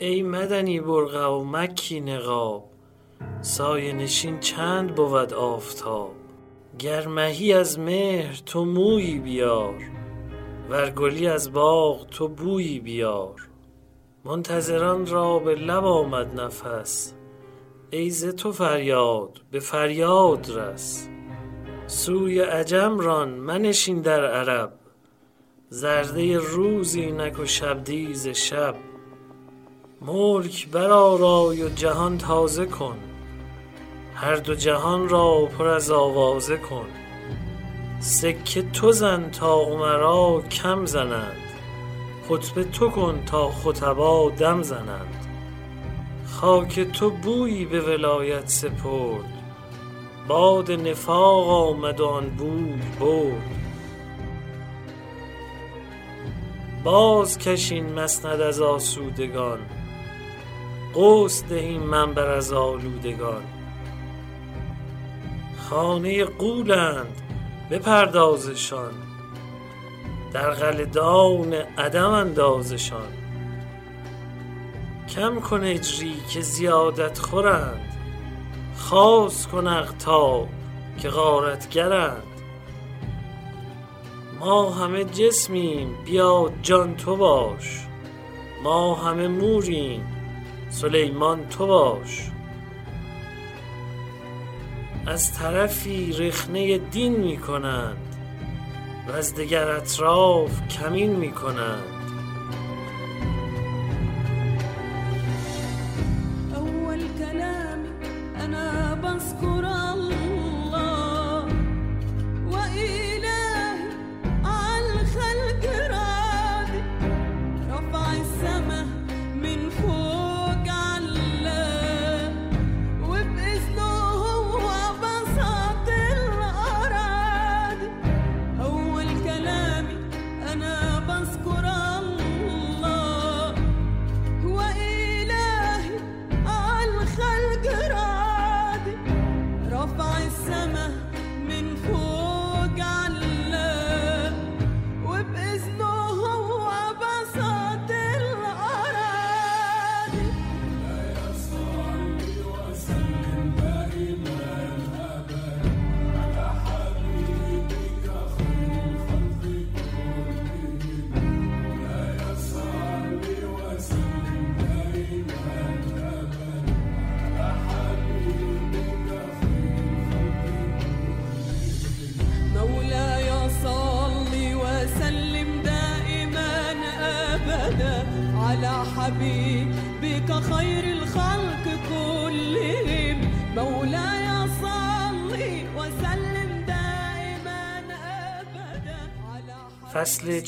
ای مدنی برغ و مکی نقاب سایه نشین چند بود آفتاب. گر مهی از مهر تو مویی بیار ور گلی از باغ تو بویی بیار. منتظران را به لب آمد نفس ای ز تو فریاد به فریاد رس. سوی عجم ران منشین در عرب زرده روز اینک و شبدیز شب. ملک برآرای و جهان تازه کن. هر دو جهان را پر از آوازه کن. سکه تو زن تا امرا کم زنند. خطبه تو کن تا خطبا دم زنند. خاک تو بویی به ولایت سپرد. باد نفاق آمد و آن بوی برد. باز کشین مسند از آسودگان. غسل دهیم منبر از آلودگان. خانه غولند بپردازشان در قلدان عدم اندازشان. کم کن اجری که زیادت خورند خاص کن اقطاب که غارتگرند. ما همه جسمیم بیا جان تو باش. ما همه موریم سلیمان تو باش. از طرفی رخنه دین می کنند و از دگر اطراف کمین می کنند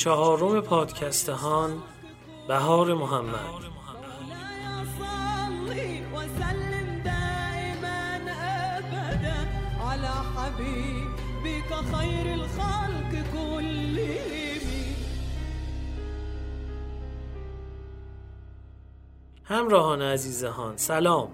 چهارم پادکستهان بهار محمد. خير الخلق كلهم همراهان عزیزهان سلام.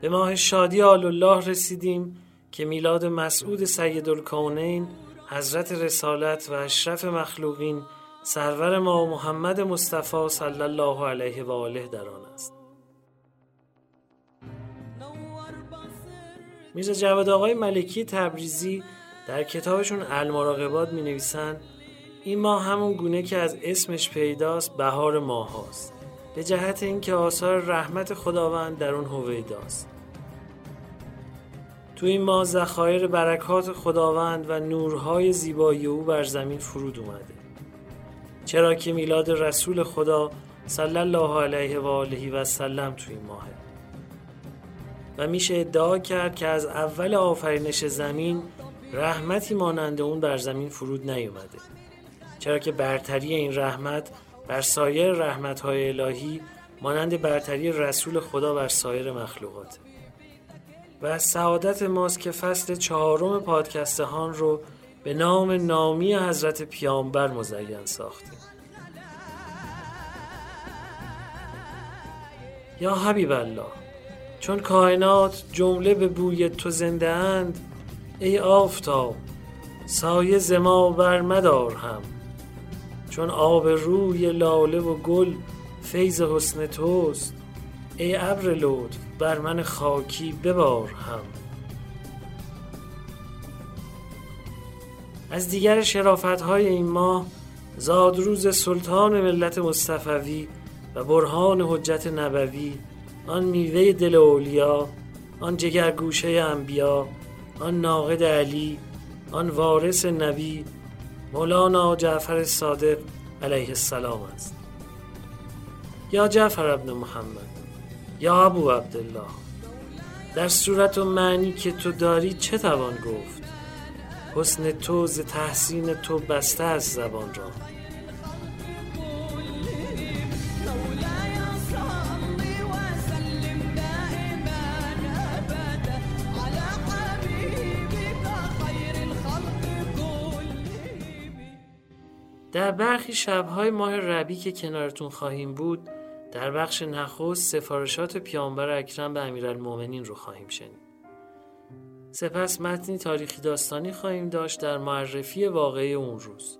به ماه شادی آل الله رسیدیم که میلاد مسعود سید الکونین حضرت رسالت و اشرف مخلوقین سرور ما محمد مصطفی صلی الله علیه و آله در آن است. میرزا جواد آقای ملکی تبریزی در کتابشون المراقبات می نویسن این ماه همون گونه که از اسمش پیداست بهار ماه هاست به جهت اینکه آثار رحمت خداوند در اون هویداست. تو این ماه ذخایر برکات خداوند و نورهای زیبایی او بر زمین فرود اومده. چرا که میلاد رسول خدا صلی الله علیه و آله و سلم تو این ماهه. و میشه ادعا کرد که از اول آفرینش زمین رحمتی مانند اون بر زمین فرود نیومده. چرا که برتری این رحمت بر سایر رحمتهای الهی مانند برتری رسول خدا بر سایر مخلوقاته. و سعادت ماست که فصل چهارم پادکستهان رو به نام نامی حضرت پیامبر مزین ساختیم یا حبیب الله چون کائنات جمله به بوی تو زنده اند ای آفتاب سایه ز ما بر مدار هم. چون آب روی لاله و گل فیض حسن توست ای ابر لطف بر من خاکی ببار هم. از دیگر شرافت های این ماه زادروز سلطان ملت مصطفوی و برهان حجت نبوی آن میوه دل اولیا آن جگرگوشه انبیا آن ناقد علی آن وارث نبی مولانا جعفر صادق علیه السلام است. یا جعفر ابن محمد. یا ابو عبدالله در صورت و معنی که تو داری چه توان گفت؟ حسن تو ز تحسین تو بسته از زبان را. در برخی شبهای ماه ربی که کنارتون خواهیم بود در بخش نخست سفارشات پیامبر اکرم به امیرالمؤمنین رو خواهیم شنید. سپس متنی تاریخی داستانی خواهیم داشت در معرفی واقعی اون روز.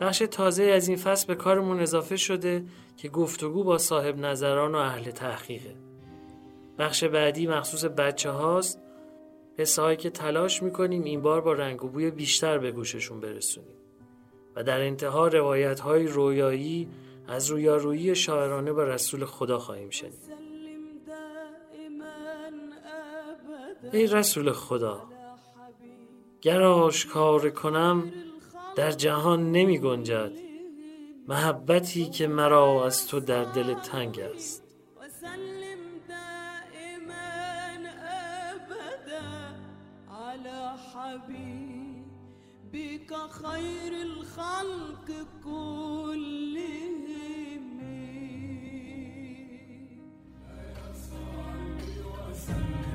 بخش تازه از این فصل به کارمون اضافه شده که گفتگو با صاحب نظران و اهل تحقیقه. بخش بعدی مخصوص بچه هاست. هایی که تلاش می‌کنیم این بار با رنگ و بوی بیشتر به گوششون برسونیم و در انتها روایت های رویایی از رویارویی شاعرانه با رسول خدا خواهیم شنید. ای رسول خدا گر آشکار کنم در جهان نمی گنجد. محبتی که مرا از تو در دل تنگ است. خير الخلق كلهم که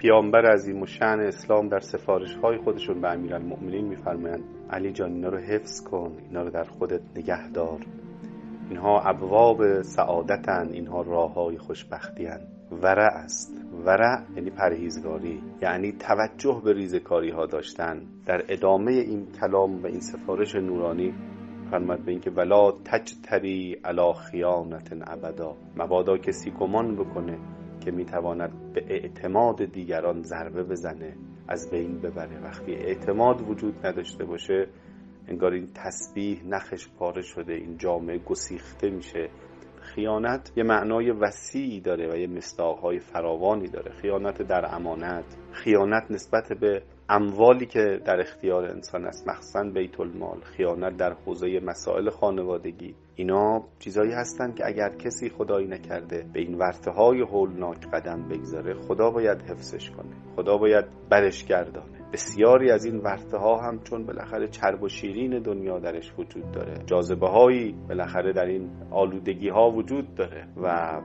پیامبر عظیم و شأن اسلام در سفارش های خودشون به امیرالمؤمنین میفرمایند علی جان اینا رو حفظ کن اینا رو در خودت نگه دار. اینها ابواب سعادتن اینها راه های خوشبختی ورع است. ورع یعنی پرهیزگاری یعنی توجه به ریزکاری ها داشتن. در ادامه این کلام و این سفارش نورانی فرمد به اینکه ولا تجتری علی خیانت ابدا. مبادا کسی گمان بکنه که می‌تواند به اعتماد دیگران ضربه بزنه از بین ببره. وقتی اعتماد وجود نداشته باشه انگار این تسبیح نخش پاره شده این جامعه گسیخته میشه. خیانت یه معنای وسیعی داره و یه مستاقهای فراوانی داره. خیانت در امانت خیانت نسبت به اموالی که در اختیار انسان است مخصوصا بیت المال خیانت در حوزه مسائل خانوادگی اینا چیزایی هستند که اگر کسی خدایی نکرده به این ورته های هولناک قدم بگذاره خدا باید حفظش کنه خدا باید برش گردانه. بسیاری از این ورته ها هم چون بالاخره چرب و شیرین دنیا درش وجود داره جاذبه هایی بالاخره در این آلودگی ها وجود داره و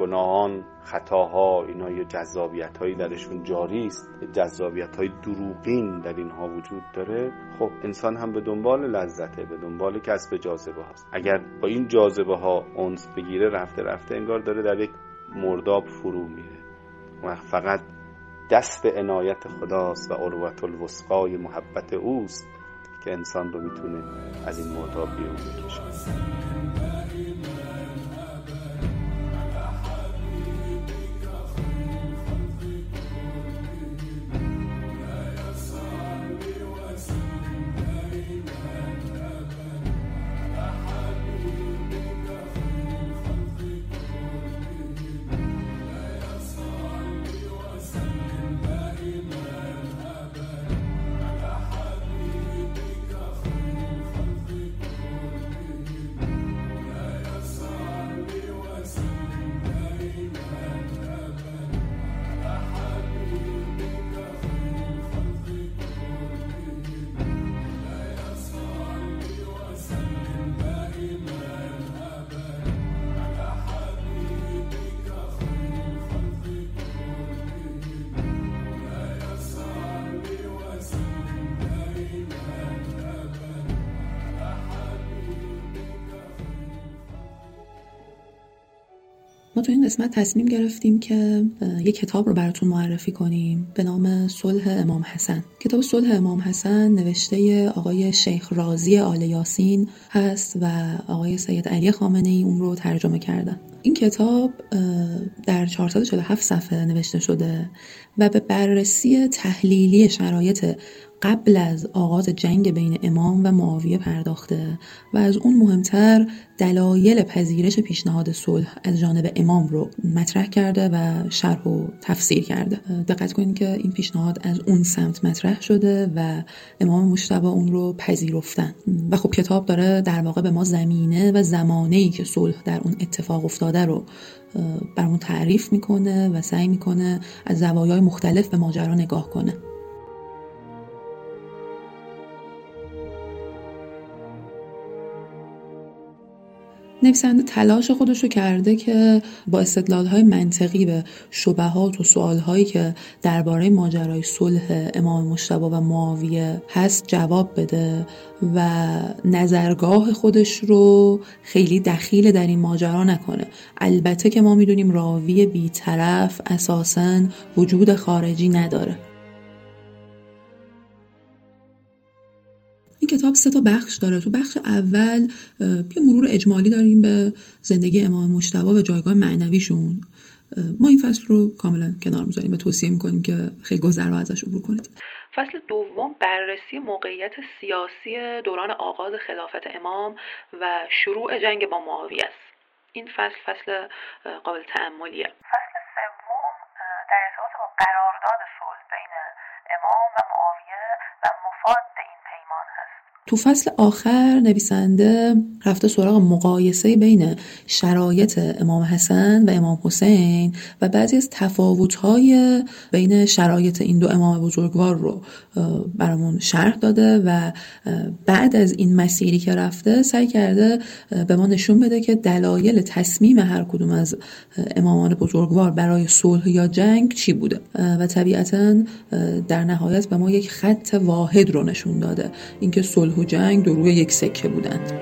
گناهان خطاها اینا یه جذابیت هایی درشون جاری است. جذابیت های دروغین در اینها وجود داره. خب انسان هم به دنبال لذته به دنبال کسب جاذبه هاست. اگر با این جاذبه ها اونس بگیره رفته رفته انگار داره در یک مرداب فرو میره. و فقط دست عنایت خداست و عروت الوسقای محبت اوست که انسان رو می‌تونه از این مرداب بیرون بکشه. قسمت تصمیم گرفتیم که یک کتاب رو براتون معرفی کنیم به نام صلح امام حسن. کتاب صلح امام حسن نوشته آقای شیخ رازی آل یاسین هست و آقای سید علی خامنه ای اون رو ترجمه کردن. این کتاب در 447 صفحه نوشته شده و به بررسی تحلیلی شرایط قبل از آغاز جنگ بین امام و معاویه پرداخته و از اون مهمتر دلایل پذیرش پیشنهاد صلح از جانب امام رو مطرح کرده و شرح و تفسیر کرده. دقت کنید که این پیشنهاد از اون سمت مطرح شده و امام مشتبه اون رو پذیرفتن. و خب کتاب داره در واقع به ما زمینه و زمانه ای که صلح در اون اتفاق افتاده رو برامون تعریف می‌کنه و سعی می‌کنه از زوایای مختلف به ماجرا نگاه کنه. نویسنده تلاش خودش رو کرده که با های منطقی به شبهات و سوالهایی که درباره ماجرای صلح امام مشتبه و معاویه هست جواب بده و نظرگاه خودش رو خیلی دخیل در این ماجرا نکنه. البته که ما می‌دونیم راوی بیطرف اساسا وجود خارجی نداره. کتاب سه تا بخش داره. تو بخش اول یه مرور اجمالی داریم به زندگی امام مشتبه و جایگاه معنویشون. ما این فصل رو کاملا کنار می‌ذاریم و توصیه می‌کنیم که خیلی گذر رو ازش عبور کنید. فصل دوم بررسی موقعیت سیاسی دوران آغاز خلافت امام و شروع جنگ با معاویه است. این فصل فصل قابل تعملیه فصل سوم در ارتباط با قرارداد صلح بین امام و معاویه و مفاد upon us تو فصل آخر نویسنده رفته سراغ مقایسه بین شرایط امام حسن و امام حسین و بعضی از تفاوت‌های بین شرایط این دو امام بزرگوار رو برامون شرح داده و بعد از این مسیری که رفته سعی کرده به ما نشون بده که دلایل تصمیم هر کدوم از امامان بزرگوار برای صلح یا جنگ چی بوده. و طبیعتا در نهایت به ما یک خط واحد رو نشون داده. اینکه صلح جنگ دو روی یک سکه بودند.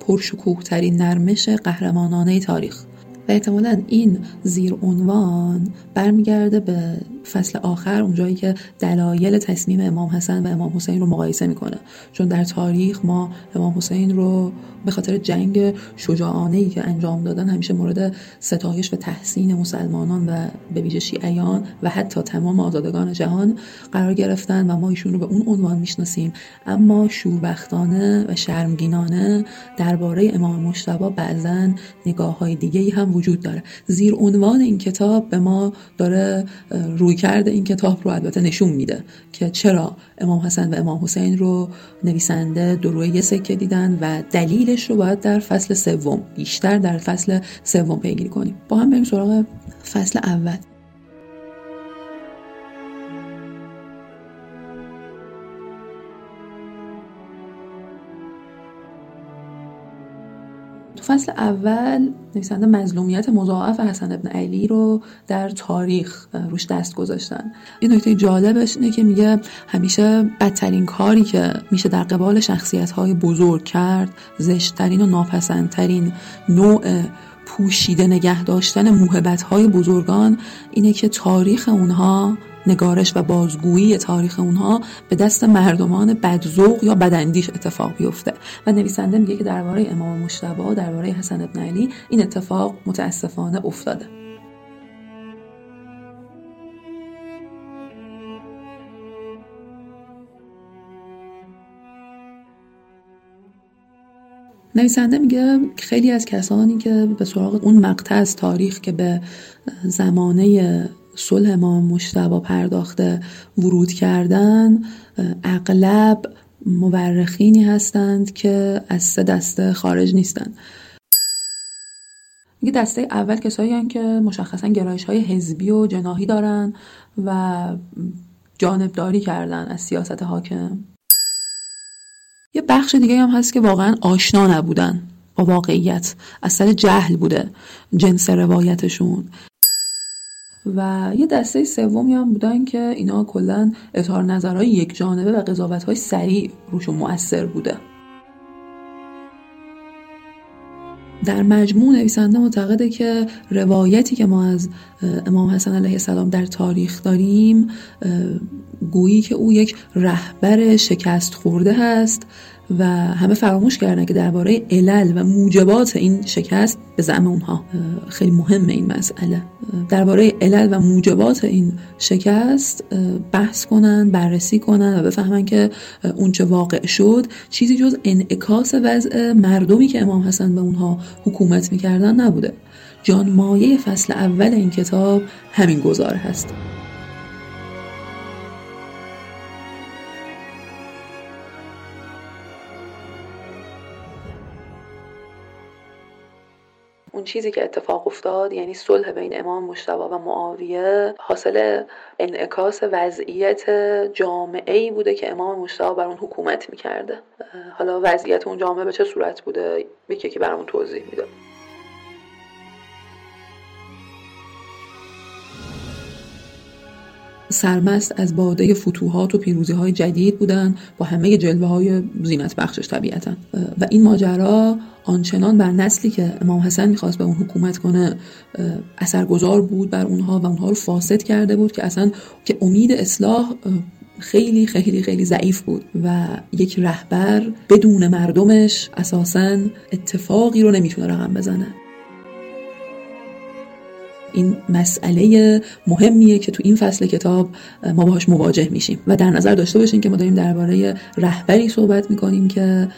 پرشکوه ترین نرمش قهرمانانه تاریخ. احتمالا این زیر عنوان برمیگرده به فصل آخر اونجایی که دلایل تصمیم امام حسن و امام حسین رو مقایسه می‌کنه. چون در تاریخ ما امام حسین رو به خاطر جنگ شجاعانه ای که انجام دادن همیشه مورد ستایش و تحسین مسلمانان و به ویژه شیعیان و حتی تمام آزادگان جهان قرار گرفتن و ما ایشون رو به اون عنوان می‌شناسیم. اما شوربختانه و شرمگینانه درباره امام مشتبه بعضا نگاه های دیگه هم وجود داره. زیر عنوان این کتاب به ما داره روی کرده این کتاب رو البته نشون میده که چرا امام حسن و امام حسین رو نویسنده دو روی یه سکه دیدن و دلیلش رو باید در فصل سوم بیشتر در فصل سوم پیگیری کنیم. با هم بریم سراغ فصل اول. فصل اول نویسنده مظلومیت مضاعف حسن ابن علی رو در تاریخ روش دست گذاشتن. یه نکته جالبش اینه که میگه همیشه بدترین کاری که میشه در قبال شخصیت های بزرگ کرد زشتترین و ناپسندترین نوع پوشیده نگه داشتن موهبت های بزرگان اینه که تاریخ اونها نگارش و بازگویی تاریخ اونها به دست مردمان بدذوق یا بداندیش اتفاق بیفته. و نویسنده میگه که درباره امام مشتبه درباره حسن ابن علی این اتفاق متاسفانه افتاده. نویسنده میگه خیلی از کسانی که به سراغ اون مقطع از تاریخ که به زمانه صلح امام مشتبا پرداخته ورود کردن اغلب مورخینی هستند که از سه دسته خارج نیستند میگه دسته اول کسایی هستند که مشخصا گرایش های حزبی و جناهی دارن و جانبداری کردن از سیاست حاکم. یه بخش دیگه هم هست که واقعا آشنا نبودن. با واقعیت از سر جهل بوده جنس روایتشون. و یه دسته سومی هم بودن که اینا کلا اظهار نظرهای یک جانبه و قضاوت های سریع روشون مؤثر بوده. در مجموع نویسنده معتقده که روایتی که ما از امام حسن علیه السلام در تاریخ داریم گویی که او یک رهبر شکست خورده هست. و همه فراموش کردن که درباره علل و موجبات این شکست به زعم اونها. خیلی مهمه این مسئله. درباره علل و موجبات این شکست بحث کنن بررسی کنن و بفهمن که اون چه واقع شد. چیزی جز انعکاس وضع مردمی که امام حسن به اونها حکومت می‌کردن نبوده. جان مایه فصل اول این کتاب همین گزاره هست. اون چیزی که اتفاق افتاد یعنی صلح بین امام مشتبه و معاویه حاصل انعکاس وضعیت جامعه ای بوده که امام مشتبه بر اون حکومت می‌کرده. حالا وضعیت اون جامعه به چه صورت بوده؟ یکی که برامون توضیح میده. سرمست از باده فتوحات و پیروزی های جدید بودن با همه جلوه های زینت بخشش طبیعتا. و این ماجرا آنچنان بر نسلی که امام حسن می‌خواست به اون حکومت کنه اثرگذار بود بر اونها و اونها رو فاسد کرده بود که اصلا که امید اصلاح خیلی خیلی خیلی ضعیف بود و یک رهبر بدون مردمش اساسا اتفاقی رو نمی‌تونه رقم بزنه. این مسئله مهمیه که تو این فصل کتاب ما باهاش مواجه میشیم. و در نظر داشته باشین که ما داریم درباره رهبری صحبت می‌کنیم که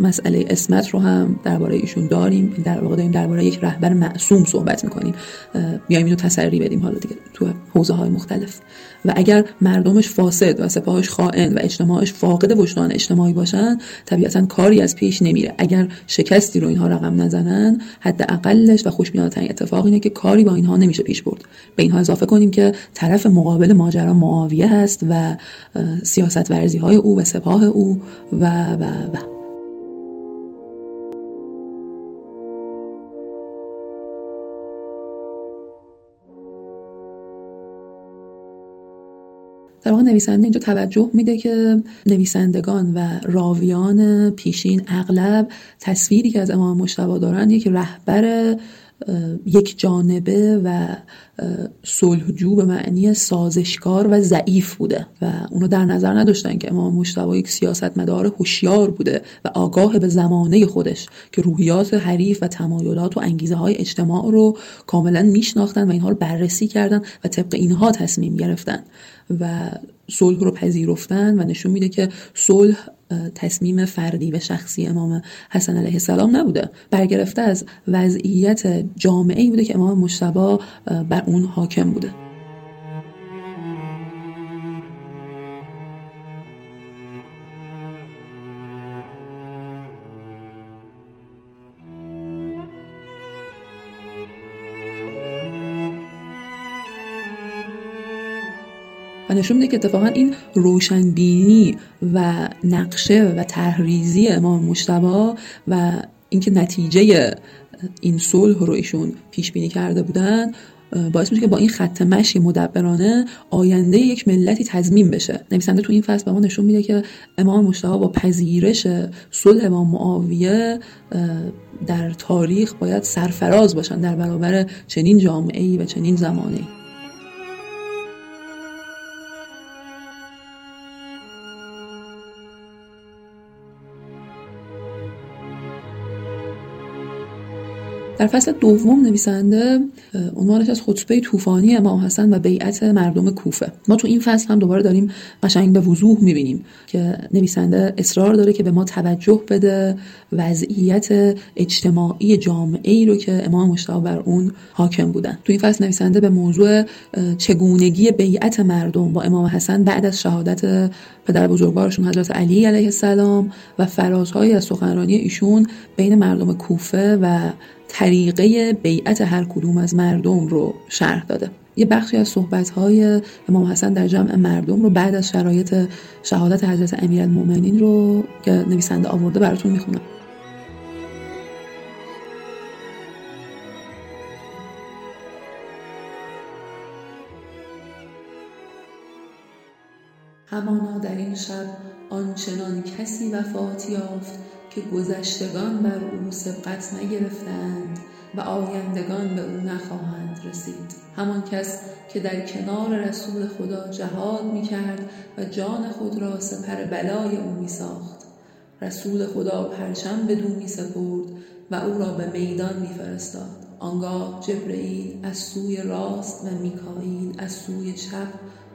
مسئله اسمت رو هم درباره ایشون داریم. در واقع داریم درباره یک رهبر معصوم صحبت می‌کنیم. بیایم اینو تسری بدیم حالا دیگه تو حوزه های مختلف. و اگر مردمش فاسد و سپاهش خائن و اجتماعش فاقد وجدان اجتماعی باشن طبیعتا کاری از پیش نمیره. اگر شکستی رو اینها رقم نزنن حداقلش و خوشبینانه‌ترین اتفاق اینه که کاری با اینها نمیشه پیش برد. به اینها اضافه کنیم که طرف مقابل ماجرا معاویه هست و سیاست ورزی های او و سپاه او و و و. در واقع نویسنده اینجا توجه میده که نویسندگان و راویان پیشین اغلب تصویری که از امام مشتبا دارن یک رهبر یک جانبه و صلحجو به معنی سازشکار و ضعیف بوده و اونو در نظر نداشتن که امام مشتبه یک سیاستمدار هوشیار بوده و آگاه به زمانه خودش که روحیات حریف و تمایلات و انگیزه های اجتماع رو کاملا میشناختن و اینها رو بررسی کردن و طبق اینها تصمیم گرفتن. و صلح رو پذیرفتن و نشون میده که صلح تصمیم فردی و شخصی امام حسن علیه السلام نبوده. برگرفته از وضعیت جامعه بوده که امام مشتبا بر اون حاکم بوده. نشون میده که اتفاقا این روشنبینی و نقشه و تحریزی امام مشتبا و اینکه نتیجه این صلح رو ایشون پیش بینی کرده بودن باعث میشه که با این خط مشی مدبرانه آینده یک ملتی تضمین بشه. نویسنده تو این فصل به ما نشون میده که امام مشتبا با پذیرش صلح امام معاویه در تاریخ باید سرفراز باشن در برابر چنین جامعه ای و چنین زمانه در فصل دوم نویسنده عنوانش از خطبه طوفانی امام حسن و بیعت مردم کوفه. ما تو این فصل هم دوباره داریم قشنگ به وضوح می‌بینیم که نویسنده اصرار داره که به ما توجه بده وضعیت اجتماعی جامعه ای رو که امام مشتاق بر اون حاکم بودن. تو این فصل نویسنده به موضوع چگونگی بیعت مردم با امام حسن بعد از شهادت پدر بزرگوارشون حضرت علی علیه السلام و فرازهایی از سخنرانی ایشون بین مردم کوفه و طریقه بیعت هر کدوم از مردم رو شرح داده. یه بخشی از صحبت‌های امام حسن در جمع مردم رو بعد از شرایط شهادت حضرت امیرالمومنین رو که نویسنده آورده براتون می‌خونم. همانا در این شب آنچنان کسی وفات یافت که گذشتگان بر او سبقت نگرفتند و آیندگان به او نخواهند رسید. همان کس که در کنار رسول خدا جهاد می کرد و جان خود را سپر بلای او می ساخت رسول خدا پرچم بدو می سپرد و او را به میدان می فرستاد آنگاه جبرئیل از سوی راست و میکائیل از سوی چپ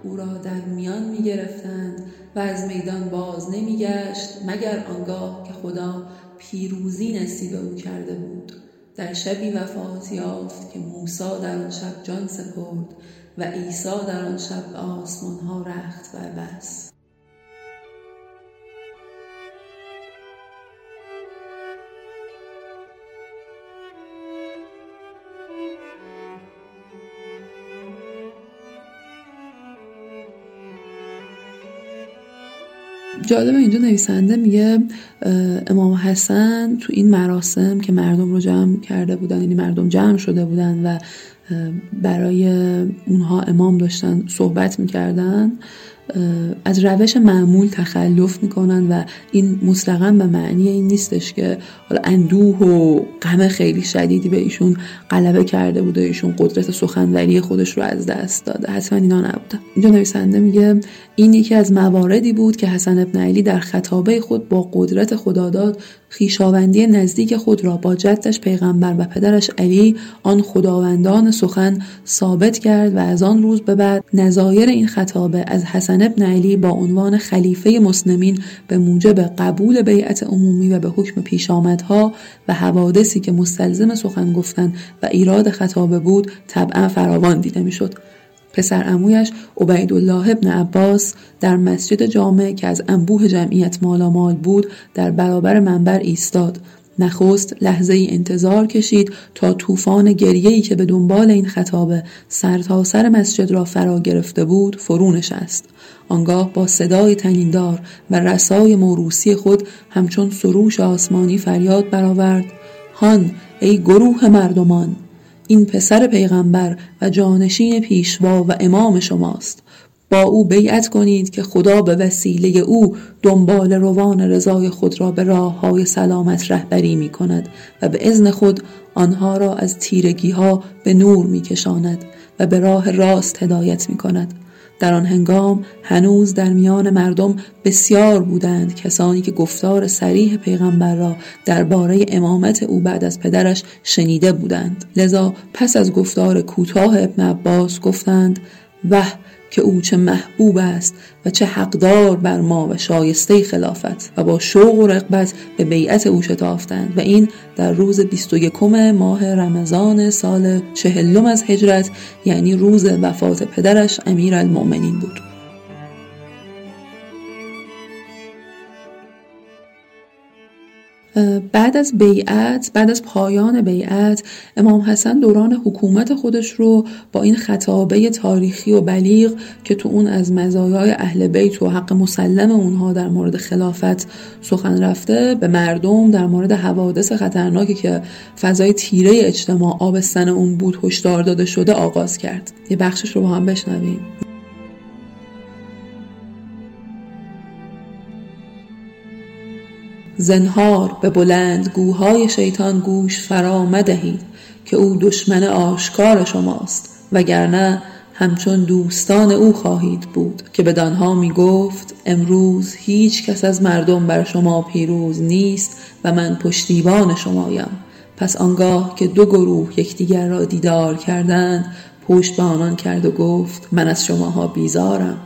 او را در میان می گرفتند و از میدان باز نمی گشت مگر آنگاه که خدا پیروزی نصیب او کرده بود. در شبی وفات یافت که موسی در آن شب جان سپرد و عیسی در آن شب آسمان ها رخت و بس جالب اینجا نویسنده میگه امام حسن تو این مراسم که مردم رو جمع کرده بودن یعنی مردم جمع شده بودن و برای اونها امام داشتن صحبت می‌کردن از روش معمول تخلف می‌کنن و این مطلقا به معنی این نیستش که حالا اندوه و غم خیلی شدیدی به ایشون غلبه کرده بوده ایشون قدرت سخنوری خودش رو از دست داده. حتما اینا نبوده. اینجا نویسنده میگه این یکی از مواردی بود که حسن ابن علی در خطابه خود با قدرت خداداد خیشاوندی نزدیک خود را با جدش پیغمبر و پدرش علی آن خداوندان سخن ثابت کرد و از آن روز به بعد نظایر این خطابه از حسن ابن علی با عنوان خلیفه مسلمین به موجب قبول بیعت عمومی و به حکم پیشامدها و حوادثی که مستلزم سخن گفتن و ایراد خطابه بود طبعا فراوان دیده می‌شد. پسر امویش عبیدالله ابن عباس در مسجد جامع که از انبوه جمعیت مالامال بود در برابر منبر ایستاد. نخست لحظه ای انتظار کشید تا طوفان گریه‌ای که به دنبال این خطابه سرتاسر سر مسجد را فرا گرفته بود فرو نشست. آنگاه با صدای تنیندار و رسای موروسی خود همچون سروش آسمانی فریاد برآورد. هان ای گروه مردمان! این پسر پیغمبر و جانشین پیشوا و امام شماست. با او بیعت کنید که خدا به وسیله او دنبال روان رضای خود را به راه های سلامت رهبری می کند و به ازن خود آنها را از تیرگی ها به نور می کشاند و به راه راست هدایت می کند در آن هنگام هنوز در میان مردم بسیار بودند کسانی که گفتار سریح پیغمبر را درباره امامت او بعد از پدرش شنیده بودند. لذا پس از گفتار کوتاه ابن عباس گفتند وح که او چه محبوب است و چه حقدار بر ما و شایسته خلافت و با شوق و رغبت به بیعت او شتافتند. و این در روز 21 ماه رمضان سال چهلم از هجرت یعنی روز وفات پدرش امیر المؤمنین بود. بعد از بیعت بعد از پایان بیعت امام حسن دوران حکومت خودش رو با این خطابه تاریخی و بلیغ که تو اون از مزایای اهل بیت و حق مسلم اونها در مورد خلافت سخن رفته به مردم در مورد حوادث خطرناکی که فضای تیره اجتماع آبستن اون بود هشدار داده شده آغاز کرد. یه بخشش رو با هم بشنویم. زنهار به بلند گوهای شیطان گوش فرا مدهید که او دشمن آشکار شماست وگرنه همچون دوستان او خواهید بود که بدانها می گفت امروز هیچ کس از مردم بر شما پیروز نیست و من پشتیبان شمایم پس آنگاه که دو گروه یکدیگر را دیدار کردند پشت به آنان کرد و گفت من از شماها بیزارم.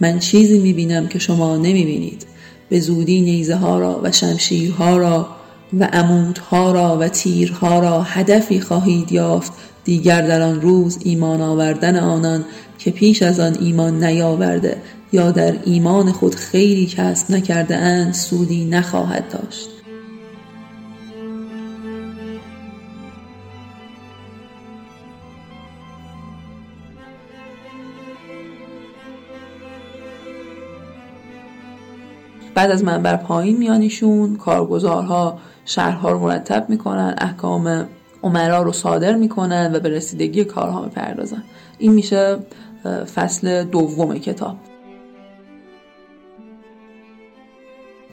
من چیزی می بینم که شما نمی بینید به زودی نیزه ها را و شمشیرها را و عمودها را و تیرها را هدفی خواهید یافت دیگر در آن روز ایمان آوردن آنان که پیش از آن ایمان نیاورده یا در ایمان خود خیری کسب نکرده اند سودی نخواهد داشت. بعد از منبر پایین میانیشون کارگزارها شهرها رو مرتب می‌کنن احکام عمرا رو صادر می‌کنن و به رسیدگی کارها می‌پردازن. این میشه فصل دوم کتاب.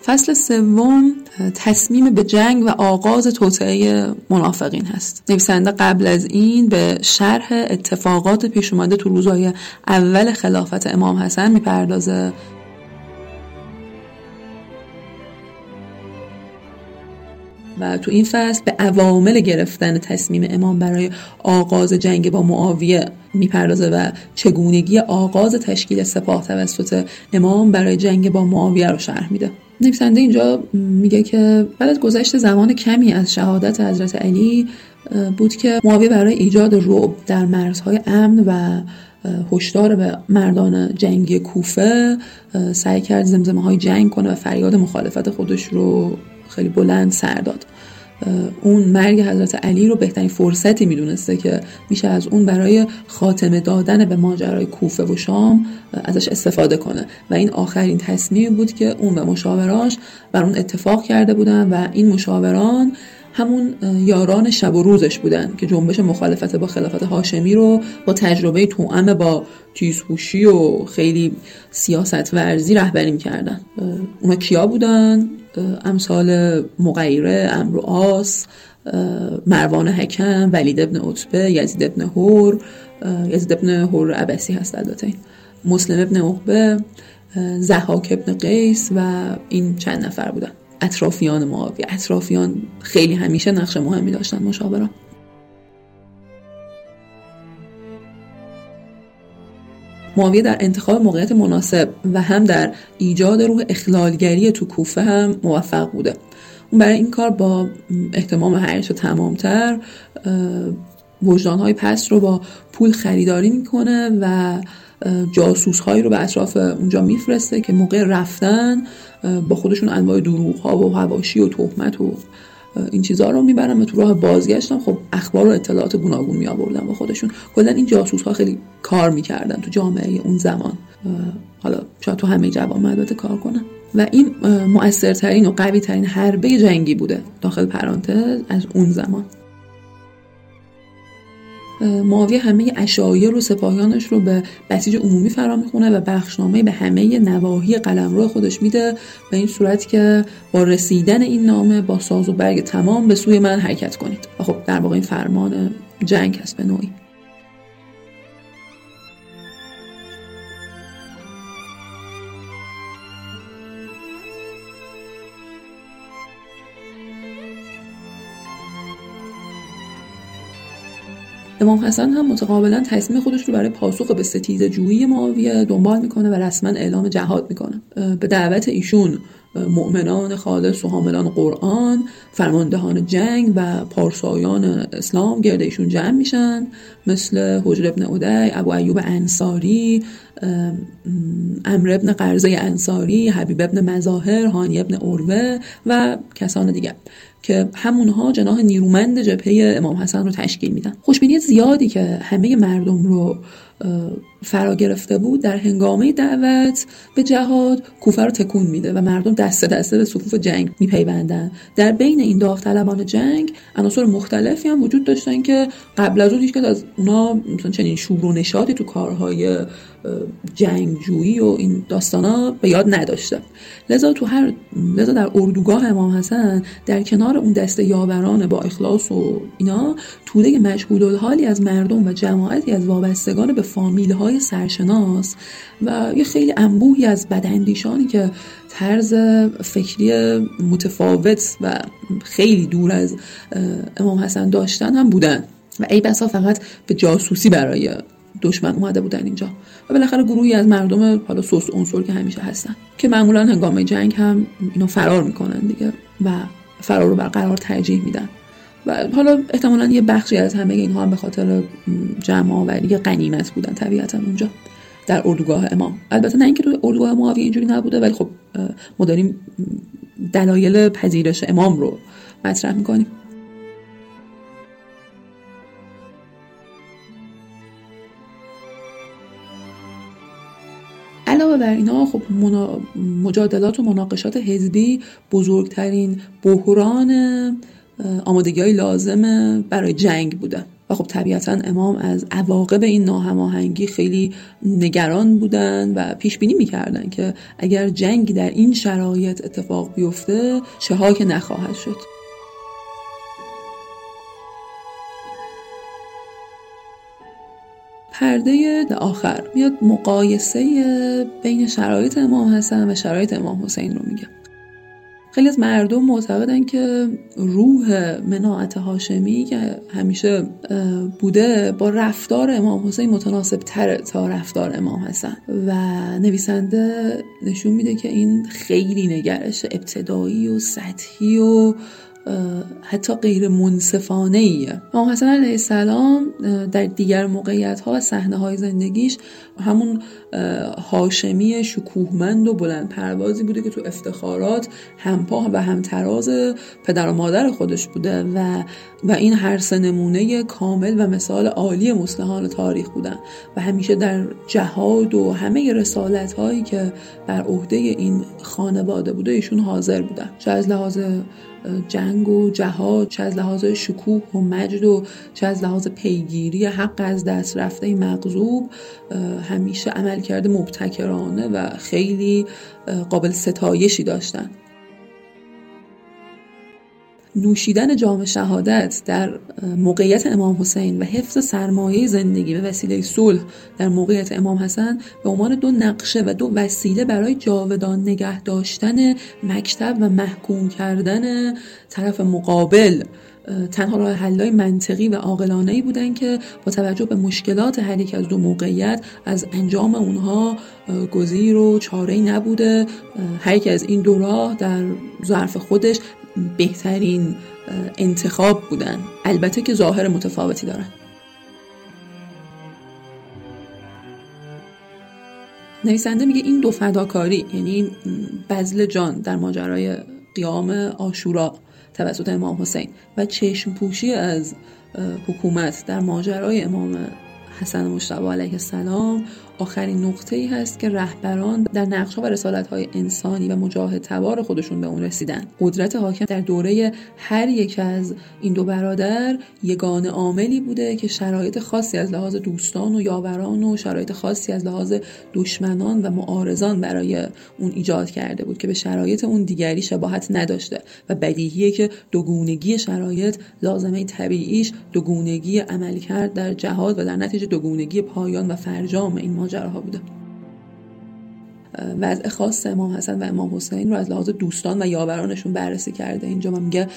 فصل سوم تصمیم به جنگ و آغاز توطعه منافقین هست. نویسنده قبل از این به شرح اتفاقات پیش اومده تو روزهای اول خلافت امام حسن می‌پردازه. و تو این فصل به عوامل گرفتن تصمیم امام برای آغاز جنگ با معاویه می‌پردازه و چگونگی آغاز تشکیل سپاه توسط امام برای جنگ با معاویه رو شرح میده. نویسنده اینجا میگه که بعد از گذشت زمان کمی از شهادت حضرت علی بود که معاویه برای ایجاد رعب در مرزهای امن و هشدار به مردان جنگی کوفه سعی کرد زمزمه های جنگ کنه و فریاد مخالفت خودش رو خیلی بلند سر داد. اون مرگ حضرت علی رو بهترین فرصتی می‌دونسته که میشه از اون برای خاتمه دادن به ماجرای کوفه و شام ازش استفاده کنه. و این آخرین تصمیم بود که اون و مشاوراش بر اون اتفاق کرده بودن و این مشاوران همون یاران شب و روزش بودن که جنبش مخالفت با خلافت هاشمی رو با تجربه توأم با تیزهوشی و خیلی سیاست ورزی رهبری می‌کردن. اونا کیا بودن؟ امثال مغیره امرو آس مروان حکم ولید ابن عتبه یزید ابن هور یزید ابن هور عبسی هست البته مسلم ابن عقبه زحاک ابن قیس و این چند نفر بودن. اطرافیان معاویه. اطرافیان خیلی همیشه نقش مهمی داشتن مشاوران معاویه در انتخاب موقعیت مناسب و هم در ایجاد روح اخلالگری تو کوفه هم موفق بوده. اون برای این کار با احتمام هرچه تمامتر وجدانهای پس رو با پول خریداری می‌کنه و جاسوس هایی رو به اطراف اونجا میفرسته که موقع رفتن با خودشون انواع دروغ ها و هواشی و تهمت و این چیزها رو می‌برن و تو راه بازگشتم. خب اخبار و اطلاعات گوناگون می آوردن با خودشون. کلا این جاسوس ها خیلی کار می‌کردن تو جامعه اون زمان. حالا شاید تو همه جوامع البته کار کنن. و این مؤثرترین و قوی ترین حربه جنگی بوده داخل پرانتز از اون زمان. معاویه همه اشایر و سپاهیانش رو به بسیج عمومی فرا می‌خونه و بخشنامه به همه نواحی قلمرو خودش میده به این صورت که با رسیدن این نامه با ساز و برگ تمام به سوی من حرکت کنید. و خب در واقع این فرمان جنگ هست به نوعی. امام حسن هم متقابلا تصمیم خودش رو برای پاسخ به ستیز جویی معاویه دنبال می‌کنه و رسما اعلام جهاد می‌کنه. به دعوت ایشون مؤمنان خالص و حاملان قرآن فرماندهان جنگ و پارسایان اسلام گرد ایشون جمع میشن. مثل حجر ابن عدی ابو ایوب انصاری امر ابن قرزه انصاری حبیب ابن مظاهر هانی ابن اروه و کسان دیگر. که همونها جناح نیرومند جبهه امام حسن رو تشکیل میدن. خوشبینی زیادی که همه مردم رو فرا گرفته بود در هنگامه دعوت به جهاد کوفه رو تکون میده و مردم دسته دسته به صفوف جنگ میپیوندن. در بین این داوطلبان جنگ عناصر مختلفی هم وجود داشتن که قبل از اون هیچ از اونا مثلا چنین شور و نشاطی تو کارهای جنگجویی و این داستانا به یاد نداشته لذا تو هر لذا در اردوگاه امام حسن در کنار اون دسته یاوران با اخلاص و اینا توده مشهود الحالی از مردم و جماعتی از وابستگان به فامیل های سرشناس و یه خیلی انبوهی از بداندیشانی که طرز فکری متفاوت و خیلی دور از امام حسن داشتن هم بودن. و ای بسا فقط به جاسوسی برای دشمن اومده بودن اینجا. و بالاخره گروهی از مردم حالا سوس عنصر که همیشه هستن که معمولا هنگام جنگ هم اینا فرار می‌کنن دیگه و فرار رو برقرار ترجیح میدن. و حالا احتمالا یه بخشی از همه اینها هم به خاطر جمع آوری غنیمت بودن طبیعتا اونجا در اردوگاه امام. البته نه اینکه تو اردوگاه معاویه اینجوری نبوده ولی خب ما داریم دلایل پذیرش امام رو مطرح می‌کنیم. علاوه بر اینا خب مجادلات و مناقشات حزبی بزرگترین بحران آمادگی های لازم برای جنگ بوده. و خب طبیعتا امام از عواقب این ناهماهنگی خیلی نگران بودن و پیش بینی می‌کردن که اگر جنگ در این شرایط اتفاق بیفته چه ها که نخواهد شد. پرده آخر. میاد مقایسه بین شرایط امام حسن و شرایط امام حسین رو میگه خیلی از مردم معتقدن که روح مناعت هاشمی که همیشه بوده با رفتار امام حسین متناسب تره تا رفتار امام حسن. و نویسنده نشون میده که این خیلی نگرش ابتدایی و سطحی و حتی غیر منصفانه ایه امام حسن علیه السلام در دیگر موقعیت ها و صحنه های زندگیش همون هاشمی شکوهمند و بلند پروازی بوده که تو افتخارات همپاه و همتراز پدر و مادر خودش بوده و و این هر سه نمونه کامل و مثال عالی مسلحان تاریخ بودن. و همیشه در جهاد و همه رسالت هایی که بر عهده این خانواده بوده ایشون حاضر بودن. چه از لحاظ جنگ و جهاد چه از لحاظ شکوه و مجد و چه از لحاظ پیگیری حق از دست رفته مغزوب همیشه عمل کرده مبتکرانه و خیلی قابل ستایشی داشتن. نوشیدن جام شهادت در موقعیت امام حسین و حفظ سرمایه زندگی به وسیله صلح در موقعیت امام حسن به عنوان دو نقشه و دو وسیله برای جاودان نگه داشتن مکتب و محکوم کردن طرف مقابل تنها راه حلای منطقی و عاقلانه ای بودن که با توجه به مشکلات هر یک از دو موقعیت از انجام اونها گزیر و چاره نبوده. هر یک از این دو راه در ظرف خودش بهترین انتخاب بودن. البته که ظاهر متفاوتی دارن. نویسنده میگه این دو فداکاری یعنی بذل جان در ماجرای قیام آشورا توسط امام حسین و چشم پوشی از حکومت در ماجرای امام حسن مشتبه علیه السلام آخرین نقطه ای هست که رهبران در نقش و رسالت انسانی و مجاهد تبار خودشون به اون رسیدن. قدرت حاکم در دوره هر یک از این دو برادر یگان عاملی بوده که شرایط خاصی از لحاظ دوستان و یاوران و شرایط خاصی از لحاظ دشمنان و معارضان برای اون ایجاد کرده بود که به شرایط اون دیگری شباهت نداشته و بدیهیه که دوگونگی شرایط لازمه طبیعیش دوگونگی عملکرد در جهاد و در نتیجه دوگونگی پایان و فرجام این ماجراها بوده. وضع خاص امام حسن و امام حسین رو از لحاظ دوستان و یاورانشون بررسی کرده. اینجا من میگه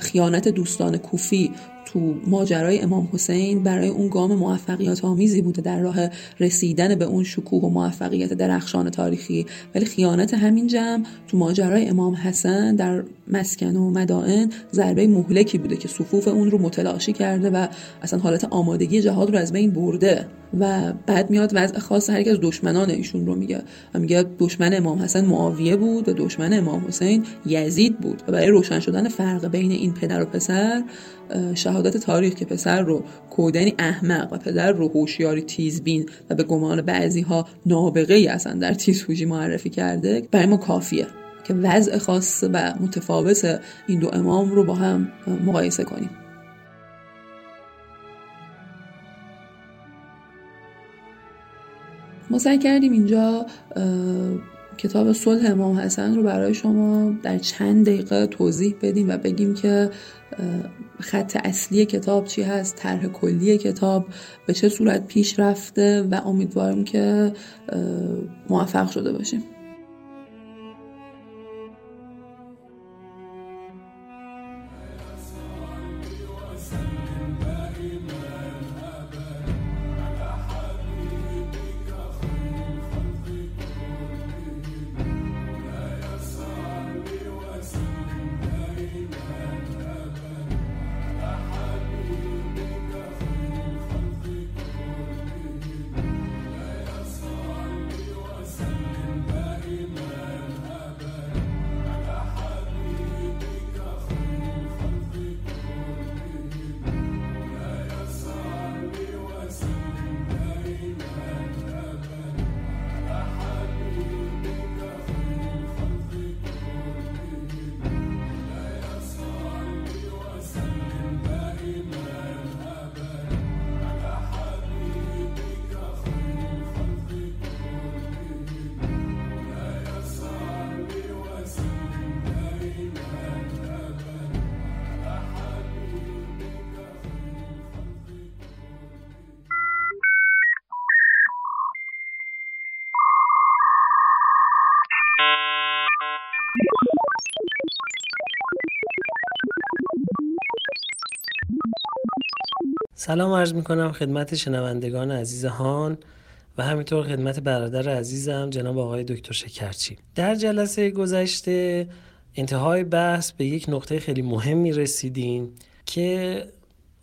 خیانت دوستان کوفی تو ماجرای امام حسین برای اون گام موفقیت آمیزی بوده در راه رسیدن به اون شکوه و موفقیت درخشان تاریخی. ولی خیانت همین جمع تو ماجرای امام حسن در مسکن و مدائن ضربه مهلکی بوده که صفوف اون رو متلاشی کرده و اصلا حالت آمادگی جهاد رو از بین برده و بعد میاد وضع خاص هر از دشمنان ایشون رو میگه. و میگه دشمن امام حسن معاویه بود و دشمن امام حسین یزید بود و برای روشن شدن فرق بین این پدر و پسر شهادت تاریخ که پسر رو کودنی احمق و پدر رو هوشیاری تیزبین و به گمان بعضی ها نابغه ای اصلا در تیزهوشی معرفی کرده برای ما کافیه که وضع خاص و متفاوت این دو امام رو با هم مقایسه کنیم. ما سعی کردیم اینجا کتاب صلح امام حسن رو برای شما در چند دقیقه توضیح بدیم و بگیم که خط اصلی کتاب چی هست طرح کلی کتاب به چه صورت پیش رفته و امیدوارم که موفق شده باشیم. سلام عرض می کنم خدمت شنوندگان عزیز هان و همینطور خدمت برادر عزیزم جناب آقای دکتر شکرچی. در جلسه گذشته انتهای بحث به یک نقطه خیلی مهمی رسیدیم که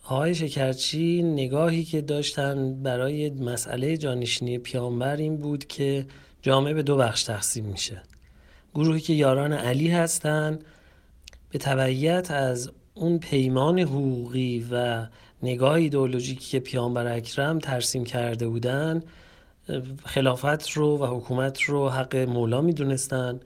آقای شکرچی نگاهی که داشتن برای مسئله جانشینی پیامبر این بود که جامعه به دو بخش تقسیم میشه. گروهی که یاران علی هستند به تبعیت از اون پیمان حقوقی و نگاه ایدئولوژیکی که پیامبر اکرم ترسیم کرده بودن خلافت رو و حکومت رو حق مولا می‌دونستن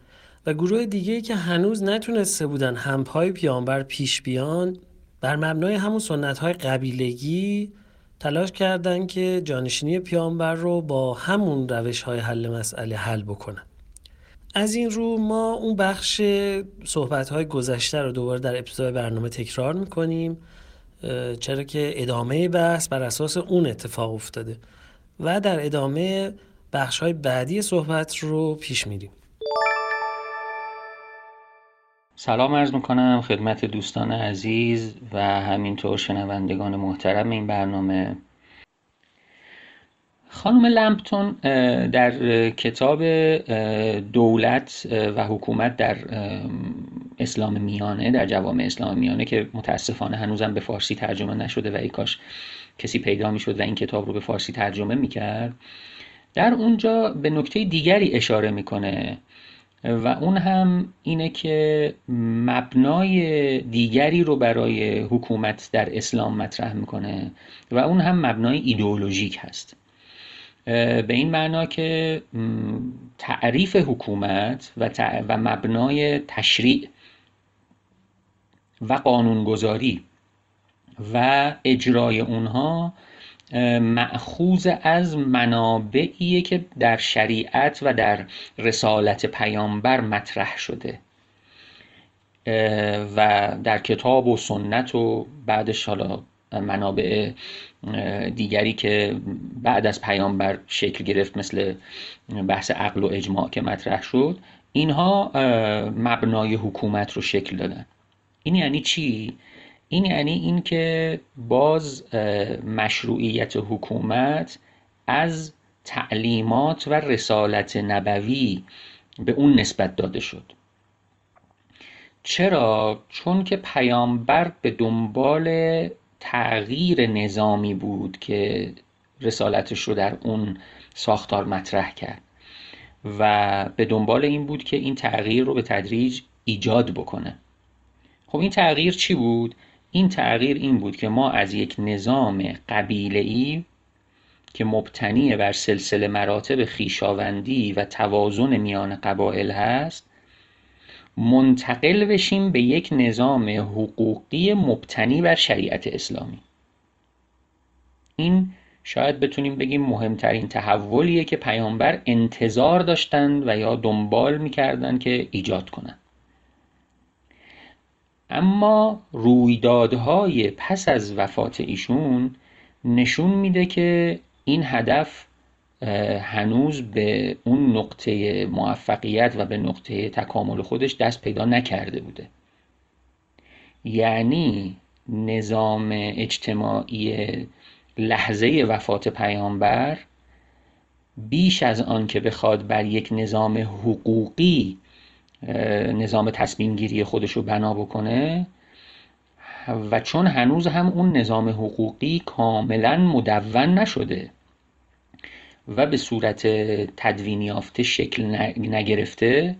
و گروه دیگه که هنوز نتونسته بودن همپای پیامبر پیش بیان بر مبنای همون سنت های قبیلگی تلاش کردند که جانشینی پیامبر رو با همون روش های حل مسئله حل بکنن. از این رو ما اون بخش صحبت های گذشته رو دوباره در اپیزود برنامه تکرار می‌کنیم. چرا که ادامه بحث بر اساس اون اتفاق افتاده و در ادامه بخش های بعدی صحبت رو پیش میریم. سلام عرض می‌کنم خدمت دوستان عزیز و همینطور شنوندگان محترم این برنامه. خانم لمپتون در کتاب دولت و حکومت در اسلام میانه در جوامع اسلام میانه که متاسفانه هنوزم به فارسی ترجمه نشده و ای کاش کسی پیدا می‌شد و این کتاب رو به فارسی ترجمه می‌کرد در اونجا به نکته دیگری اشاره می‌کنه و اون هم اینه که مبنای دیگری رو برای حکومت در اسلام مطرح می‌کنه و اون هم مبنای ایدئولوژیک هست. به این معنا که تعریف حکومت و, و مبنای تشریع و قانونگذاری و اجرای اونها معخوز از منابعیه که در شریعت و در رسالت پیامبر مطرح شده. و در کتاب و سنت و بعدش حالا منابع دیگری که بعد از پیامبر شکل گرفت مثل بحث عقل و اجماع که مطرح شد اینها مبنای حکومت رو شکل دادن. این یعنی چی؟ این یعنی اینکه باز مشروعیت حکومت از تعلیمات و رسالت نبوی به اون نسبت داده شد. چرا؟ چون که پیامبر به دنبال تغییر نظامی بود که رسالتش رو در اون ساختار مطرح کرد و به دنبال این بود که این تغییر رو به تدریج ایجاد بکنه خب این تغییر چی بود؟ این تغییر این بود که ما از یک نظام قبیله ای که مبتنی بر سلسله مراتب خیشاوندی و توازن میان قبایل هست منتقل بشیم به یک نظام حقوقی مبتنی بر شریعت اسلامی. این شاید بتونیم بگیم مهمترین تحولیه که پیامبر انتظار داشتند و یا دنبال می‌کردن که ایجاد کنند. اما رویدادهای پس از وفات ایشون نشون میده که این هدف هنوز به اون نقطه موفقیت و به نقطه تکامل خودش دست پیدا نکرده بوده. یعنی نظام اجتماعی لحظه وفات پیامبر بیش از آن که بخواد بر یک نظام حقوقی نظام تصمیم گیری خودش رو بنا بکنه و چون هنوز هم اون نظام حقوقی کاملا مدون نشده و به صورت تدوین یافته شکل نگرفته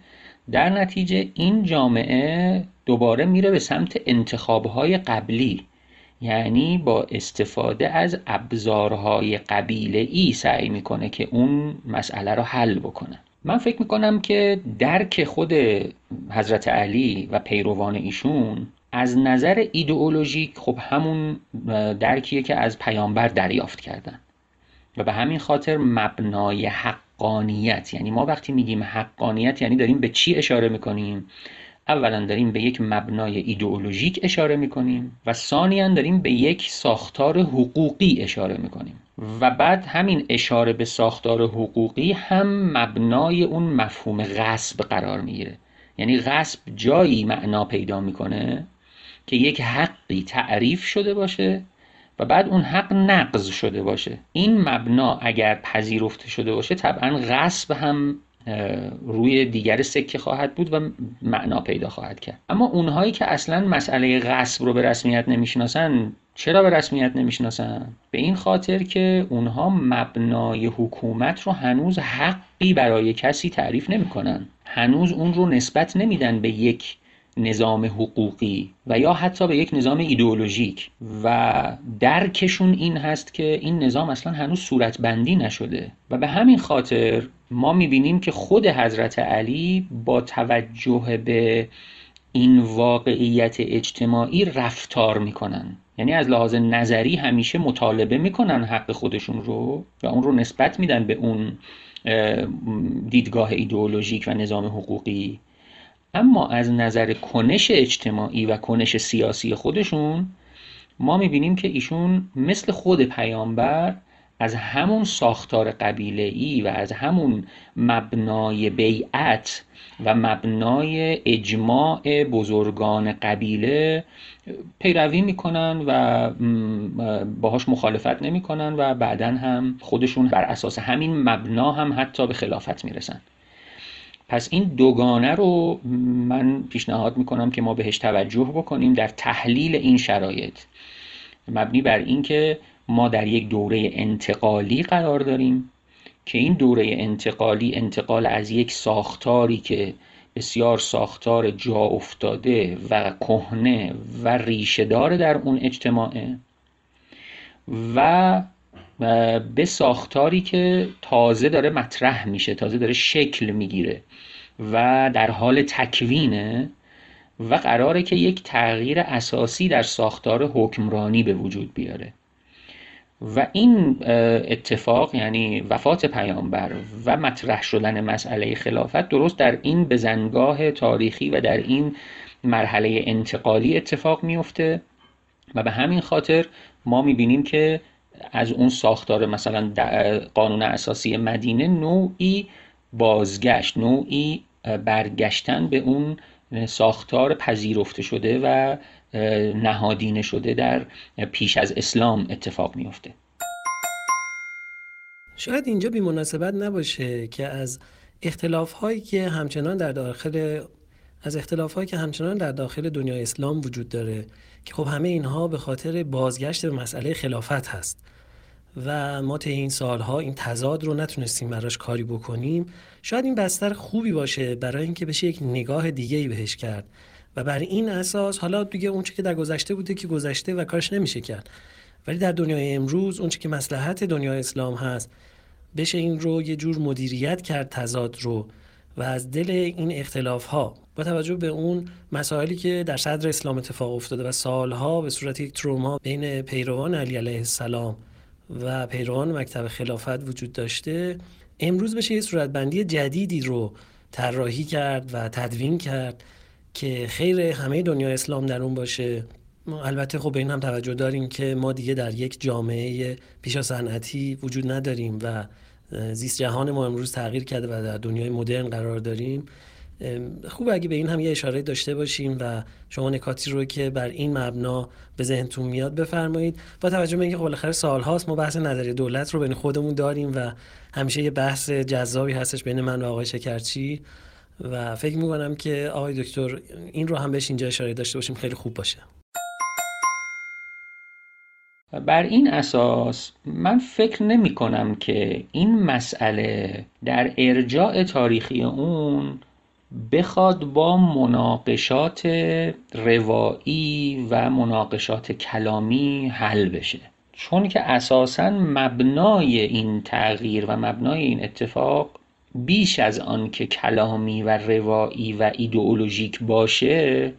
در نتیجه این جامعه دوباره میره به سمت انتخابهای قبلی. یعنی با استفاده از ابزارهای قبیله ای سعی می‌کنه که اون مسئله رو حل بکنه. من فکر می‌کنم که درک خود حضرت علی و پیروان ایشون از نظر ایدئولوژیک خب همون درکیه که از پیامبر دریافت کردن. و به همین خاطر مبنای حقانیت. یعنی ما وقتی میگیم حقانیت یعنی داریم به چی اشاره می‌کنیم؟ اولا داریم به یک مبنای ایدئولوژیک اشاره می‌کنیم و ثانیا داریم به یک ساختار حقوقی اشاره می‌کنیم. و بعد همین اشاره به ساختار حقوقی هم مبنای اون مفهوم غصب قرار می‌گیره. یعنی غصب جایی معنا پیدا می‌کنه که یک حقی تعریف شده باشه و بعد اون حق نقض شده باشه. این مبنا اگر پذیرفته شده باشه طبعا غصب هم روی دیگر سکه خواهد بود و معنا پیدا خواهد کرد. اما اونهایی که اصلا مسئله غصب رو به رسمیت نمی‌شناسن چرا به رسمیت نمی‌شناسن؟ به این خاطر که اونها مبنای حکومت رو هنوز حقی برای کسی تعریف نمی‌کنن. هنوز اون رو نسبت نمیدن به یک نظام حقوقی و یا حتی به یک نظام ایدئولوژیک. و درکشون این هست که این نظام اصلا هنوز صورتبندی نشده. و به همین خاطر ما می‌بینیم که خود حضرت علی با توجه به این واقعیت اجتماعی رفتار می‌کنن. یعنی از لحاظ نظری همیشه مطالبه می‌کنن حق خودشون رو و اون رو نسبت میدن به اون دیدگاه ایدئولوژیک و نظام حقوقی. اما از نظر کنش اجتماعی و کنش سیاسی خودشون ما می‌بینیم که ایشون مثل خود پیامبر از همون ساختار قبیله ای و از همون مبنای بیعت و مبنای اجماع بزرگان قبیله پیروی می‌کنن و باهاش مخالفت نمی‌کنن و بعدا هم خودشون بر اساس همین مبنا هم حتی به خلافت می‌رسن. پس این دوگانه رو من پیشنهاد می‌کنم که ما بهش توجه بکنیم در تحلیل این شرایط. مبنی بر اینکه ما در یک دوره انتقالی قرار داریم که این دوره انتقالی انتقال از یک ساختاری که بسیار ساختار جا افتاده و کهنه و ریشه داره در اون اجتماعه و به ساختاری که تازه داره مطرح میشه تازه داره شکل می‌گیره. و در حال تکوینه و قراره که یک تغییر اساسی در ساختار حکمرانی به وجود بیاره. و این اتفاق یعنی وفات پیامبر و مطرح شدن مسئله خلافت درست در این بزنگاه تاریخی و در این مرحله انتقالی اتفاق میفته و به همین خاطر ما می‌بینیم که از اون ساختار مثلا قانون اساسی مدینه نوعی بازگشت نوعی برگشتن به اون ساختار پذیرفته شده و نهادینه شده در پیش از اسلام اتفاق میفته شاید اینجا بی مناسبت نباشه که از اختلاف هایی که همچنان در داخل از اختلاف هایی که همچنان در داخل دنیا اسلام وجود داره که خب همه اینها به خاطر بازگشت به مسئله خلافت هست. و ما طی این سالها این تضاد رو نتونستیم براش کاری بکنیم. شاید این بستر خوبی باشه برای اینکه بشه یک نگاه دیگه ای بهش کرد. و بر این اساس حالا دیگه اونچه که در گذشته بوده که گذشته و کارش نمیشه کرد. ولی در دنیای امروز اونچه که مسلحت دنیای اسلام هست بشه این رو یه جور مدیریت کرد تضاد رو. و از دل این اختلاف ها با توجه به اون مسائلی که در صدر اسلام اتفاق افتاده و سالها به صورت یک تروما بین پیروان علی علیه السلام و پیروان مکتب خلافت وجود داشته امروز بشه یه صورتبندی جدیدی رو طراحی کرد و تدوین کرد که خیر همه دنیا اسلام در اون باشه. البته خب به این هم توجه داریم که ما دیگه در یک جامعه پیشا صنعتی وجود نداریم و زیست جهان ما امروز تغییر کرده و در دنیای مدرن قرار داریم. خوب اگه به این هم یه اشاره داشته باشیم و شما نکاتی رو که بر این مبنا به ذهنتون میاد بفرمایید. با توجه به اینکه بالاخره سالهاست ما بحث نظری دولت رو بین خودمون داریم و همیشه یه بحث جذابی هستش بین من و آقای شکرچی و فکر می‌کنم که آقای دکتر این رو هم بهش اینجا اشاره داشته باشیم خیلی خوب باشه. بر این اساس من فکر نمی کنم که این مسئله در ارجاع تاریخی اون بخواد با مناقشات روایی و مناقشات کلامی حل بشه. چون که اساسا مبنای این تغییر و مبنای این اتفاق بیش از آن که کلامی و روایی و ایدئولوژیک باشه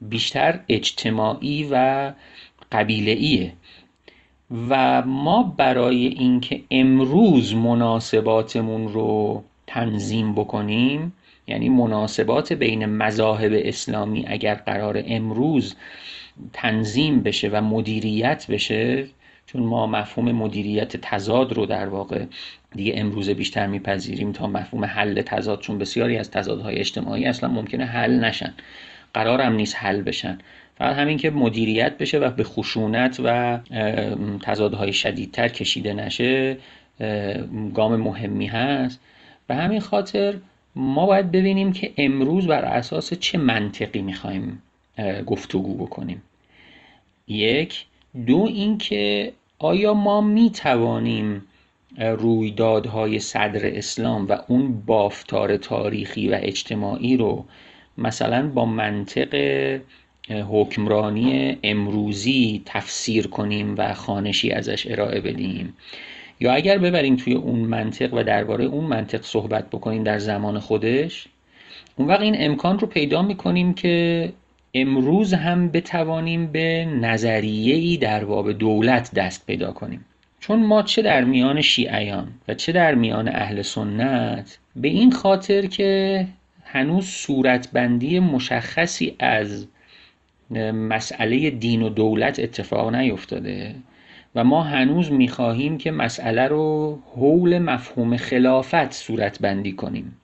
بیشتر اجتماعی و قبیله ایه و ما برای اینکه امروز مناسباتمون رو تنظیم بکنیم یعنی مناسبات بین مذاهب اسلامی اگر قرار امروز تنظیم بشه و مدیریت بشه چون ما مفهوم مدیریت تضاد رو در واقع دیگه امروز بیشتر میپذیریم تا مفهوم حل تضاد چون بسیاری از تضادهای اجتماعی اصلا ممکنه حل نشن. قرارم نیست حل بشن. فقط همین که مدیریت بشه و به خشونت و تضادهای شدیدتر کشیده نشه گام مهمی هست. به همین خاطر ما باید ببینیم که امروز بر اساس چه منطقی می‌خوایم گفتگو بکنیم. یک دو اینکه آیا ما می توانیم رویدادهای صدر اسلام و اون بافتار تاریخی و اجتماعی رو مثلا با منطق حکمرانی امروزی تفسیر کنیم و خانشی ازش ارائه بدیم؟ یا اگر ببریم توی اون منطق و درباره اون منطق صحبت بکنیم در زمان خودش اون وقت این امکان رو پیدا می‌کنیم که امروز هم بتوانیم به نظریه ای در باب دولت دست پیدا کنیم. چون ما چه در میان شیعیان و چه در میان اهل سنت به این خاطر که هنوز صورتبندی مشخصی از مسئله دین و دولت اتفاق نیفتاده. و ما هنوز می‌خواهیم که مسئله رو حول مفهوم خلافت صورت بندی کنیم.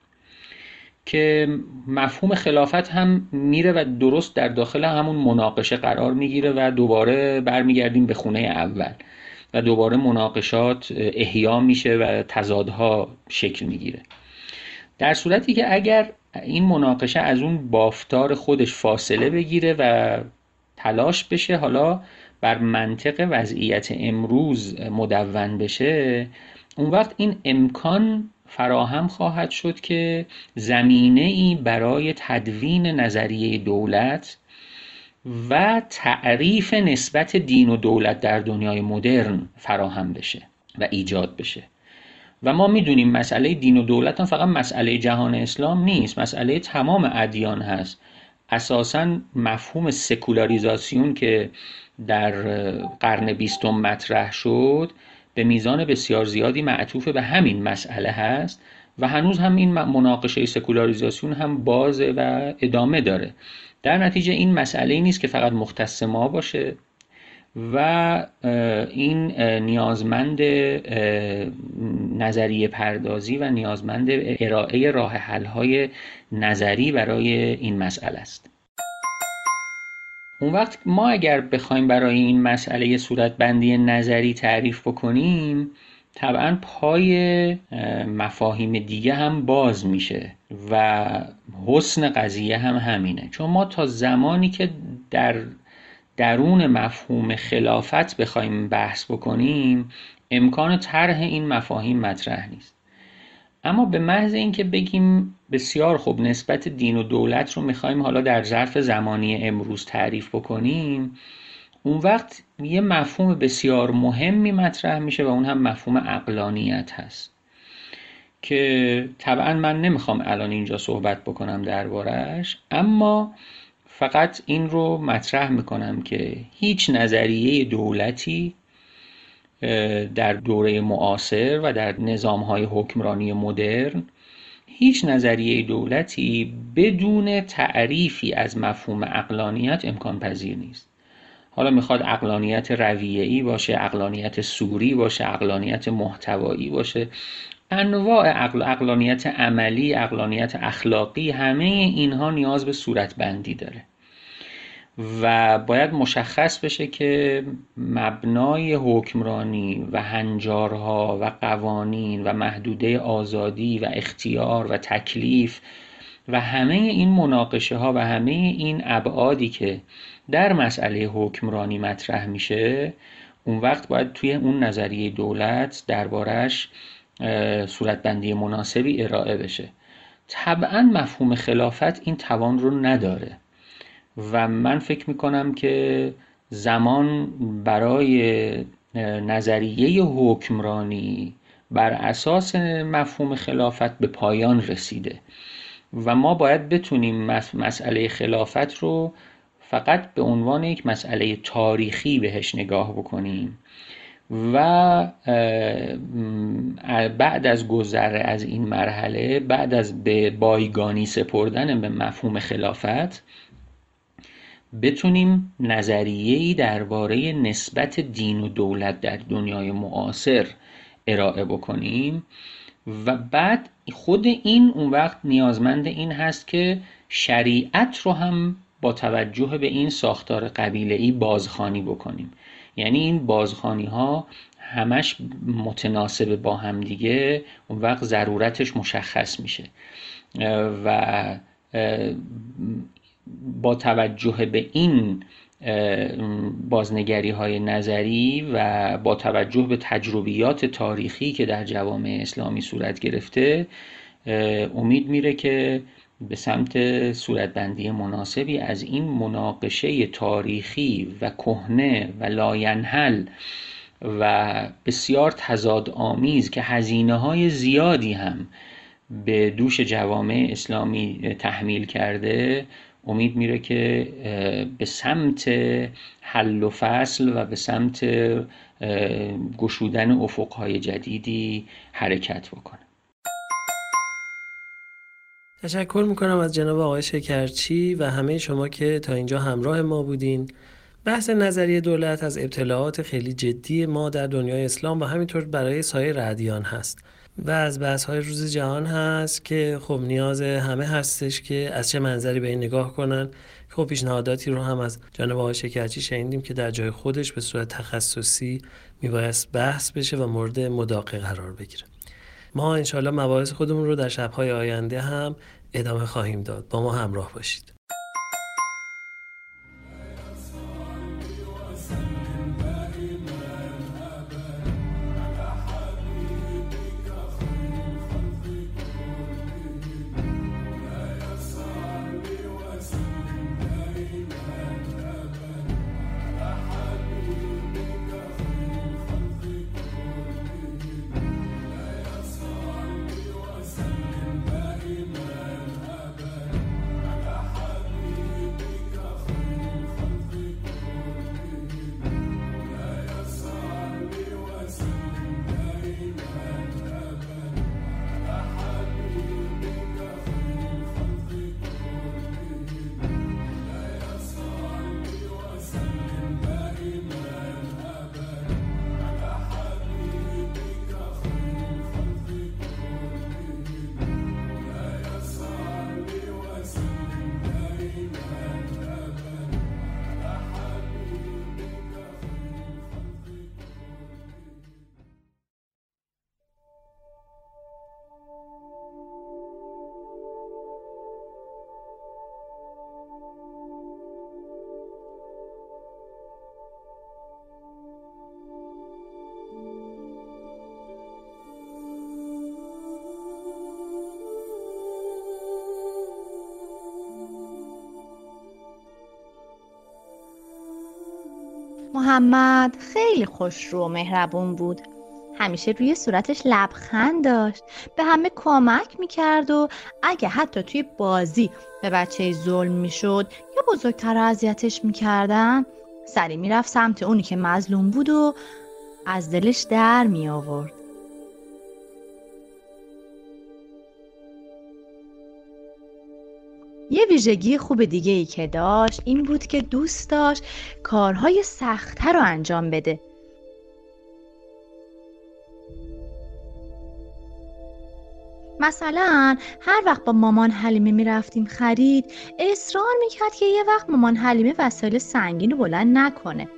که مفهوم خلافت هم میره و درست در داخل همون مناقشه قرار می‌گیره و دوباره برمیگردیم به خونه اول و دوباره مناقشات احیا میشه و تضادها شکل می‌گیره. در صورتی که اگر این مناقشه از اون بافتار خودش فاصله بگیره و تلاش بشه حالا بر منطق وضعیت امروز مدون بشه اون وقت این امکان فراهم خواهد شد که زمینه ای برای تدوین نظریه دولت و تعریف نسبت دین و دولت در دنیای مدرن فراهم بشه و ایجاد بشه. و ما می‌دونیم مسئله دین و دولت هم فقط مسئله جهان اسلام نیست مسئله تمام ادیان هست. اساسا مفهوم سکولاریزاسیون که در قرن بیستم مطرح شد به میزان بسیار زیادی معطوف به همین مسئله هست و هنوز هم این مناقشه سکولاریزاسیون هم بازه و ادامه داره. در نتیجه این مسئله نیست که فقط مختص ما باشه. و این نیازمند نظریه پردازی و نیازمند ارائه راه حل های نظری برای این مسئله است. اون وقت ما اگر بخوایم برای این مسئله صورتبندی نظری تعریف بکنیم طبعا پای مفاهیم دیگه هم باز میشه و حسن قضیه هم همینه. چون ما تا زمانی که در درون مفهوم خلافت بخوایم بحث بکنیم امکان طرح این مفاهیم مطرح نیست. اما به محض اینکه بگیم بسیار خوب نسبت دین و دولت رو می‌خوایم حالا در ظرف زمانی امروز تعریف بکنیم اون وقت یه مفهوم بسیار مهمی مطرح میشه و اون هم مفهوم اقلانیت هست. که طبعا من نمی‌خوام الان اینجا صحبت بکنم دربارهش اما فقط این رو مطرح می‌کنم که هیچ نظریه دولتی در دوره معاصر و در نظام های حکمرانی مدرن هیچ نظریه دولتی بدون تعریفی از مفهوم اقلانیت امکان پذیر نیست. حالا می‌خواد اقلانیت رویه‌ای باشه اقلانیت سوری باشه اقلانیت محتوایی باشه. انواع عقل، اقلانیت عملی اقلانیت اخلاقی همه اینها نیاز به صورتبندی داره. و باید مشخص بشه که مبنای حکمرانی و هنجارها و قوانین و محدوده آزادی و اختیار و تکلیف و همه این مناقشه ها و همه این ابعادی که در مسئله حکمرانی مطرح میشه اون وقت باید توی اون نظریه دولت دربارش صورتبندی مناسبی ارائه بشه. طبعا مفهوم خلافت این توان رو نداره. و من فکر می‌کنم که زمان برای نظریه حکمرانی بر اساس مفهوم خلافت به پایان رسیده و ما باید بتونیم مسئله خلافت رو فقط به عنوان یک مسئله تاریخی بهش نگاه بکنیم و بعد از گذر از این مرحله بعد از به بایگانی سپردن به مفهوم خلافت بتونیم نظریه‌ای درباره نسبت دین و دولت در دنیای معاصر ارائه بکنیم و بعد خود این اون وقت نیازمند این هست که شریعت رو هم با توجه به این ساختار قبیله ای بازخانی بکنیم. یعنی این بازخانی ها همش متناسب با همدیگه اون وقت ضرورتش مشخص میشه. و با توجه به این بازنگری های نظری و با توجه به تجربیات تاریخی که در جوامع اسلامی صورت گرفته امید میره که به سمت صورتبندی مناسبی از این مناقشه تاریخی و کهنه و لاینحل و بسیار تضاد آمیز که هزینه های زیادی هم به دوش جوامع اسلامی تحمیل کرده امید میره که به سمت حل و فصل و به سمت گشودن افقهای جدیدی حرکت بکنه. تشکر می‌کنم از جناب آقای شکرچی و همه شما که تا اینجا همراه ما بودین. بحث نظریه دولت از ابتلاعات خیلی جدی ما در دنیای اسلام و همینطور برای سایر ادیان هست. و از بحث های روز جهان هست که خب نیاز همه هستش که از چه منظری به این نگاه کنن. خب پیشنهاداتی رو هم از جانب آقای شکرچی شنیدیم که در جای خودش به صورت تخصصی میبایست بحث بشه و مورد مداقه قرار بگیره. ما انشالله مباحث خودمون رو در شبهای آینده هم ادامه خواهیم داد. با ما همراه باشید. محمد خیلی خوشرو و مهربون بود همیشه روی صورتش لبخند داشت به همه کمک می‌کرد و اگه حتی توی بازی به بچه ظلم می‌شد یا بزرگتر اذیتش می‌کردن سری می‌رفت سمت اونی که مظلوم بود و از دلش در می آورد. ویژگی خوب دیگه ای که داشت این بود که دوست داشت کارهای سختتر رو انجام بده. مثلا هر وقت با مامان حلیمه می‌رفتیم خرید اصرار می‌کرد که یه وقت مامان حلیمه وسایل سنگین رو بلند نکنه.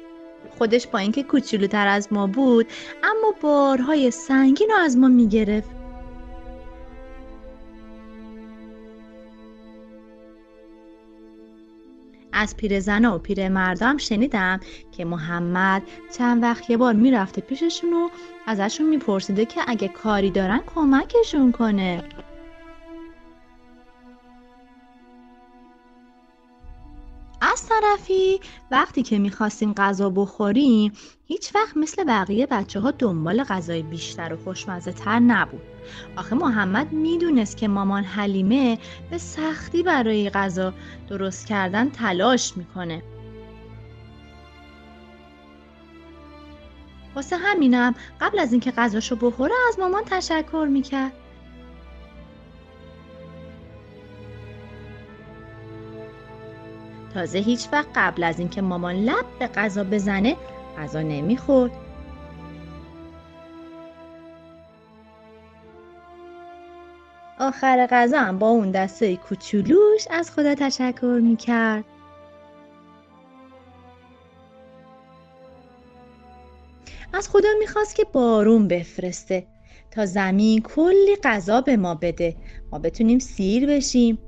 خودش با اینکه کوچولوتر از ما بود اما بارهای سنگین رو از ما می‌گرفت. از پیرزنا و پیرمردا شنیدم که محمد چند وقت یه بار می‌رفته پیششون و ازشون میپرسیده که اگه کاری دارن کمکشون کنه. از طرفی وقتی که می‌خواستیم غذا بخوریم هیچ وقت مثل بقیه بچه ها دنبال غذای بیشتر و خوشمزه تر نبود. آخه محمد می‌دونست که مامان حلیمه به سختی برای غذا درست کردن تلاش می‌کنه. واسه همینم قبل از اینکه غذاشو بخوره از مامان تشکر می‌کرد. تازه هیچ وقت قبل از اینکه مامان لب به غذا بزنه غذا نمی‌خورد. آخر غذا هم با اون دسته کوچولوش از خدا تشکر می‌کرد. از خدا می‌خواست که بارون بفرسته تا زمین کلی غذا به ما بده. ما بتونیم سیر بشیم.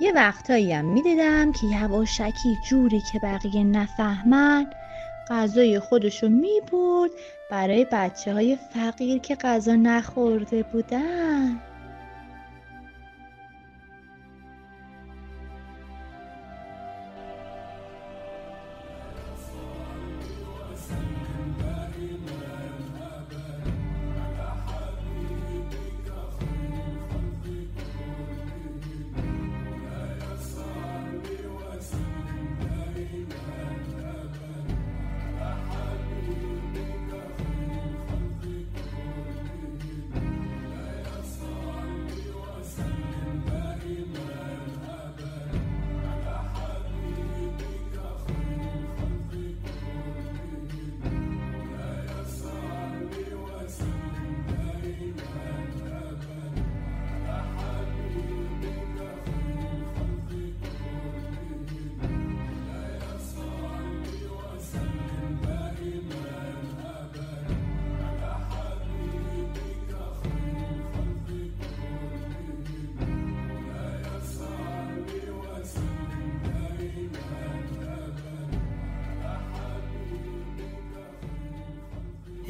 یه وقتایی هم می‌دیدم که یواشکی جوری که بقیه نفهمن غذای خودشو می‌برد برای بچه های فقیر که غذا نخورده بودن.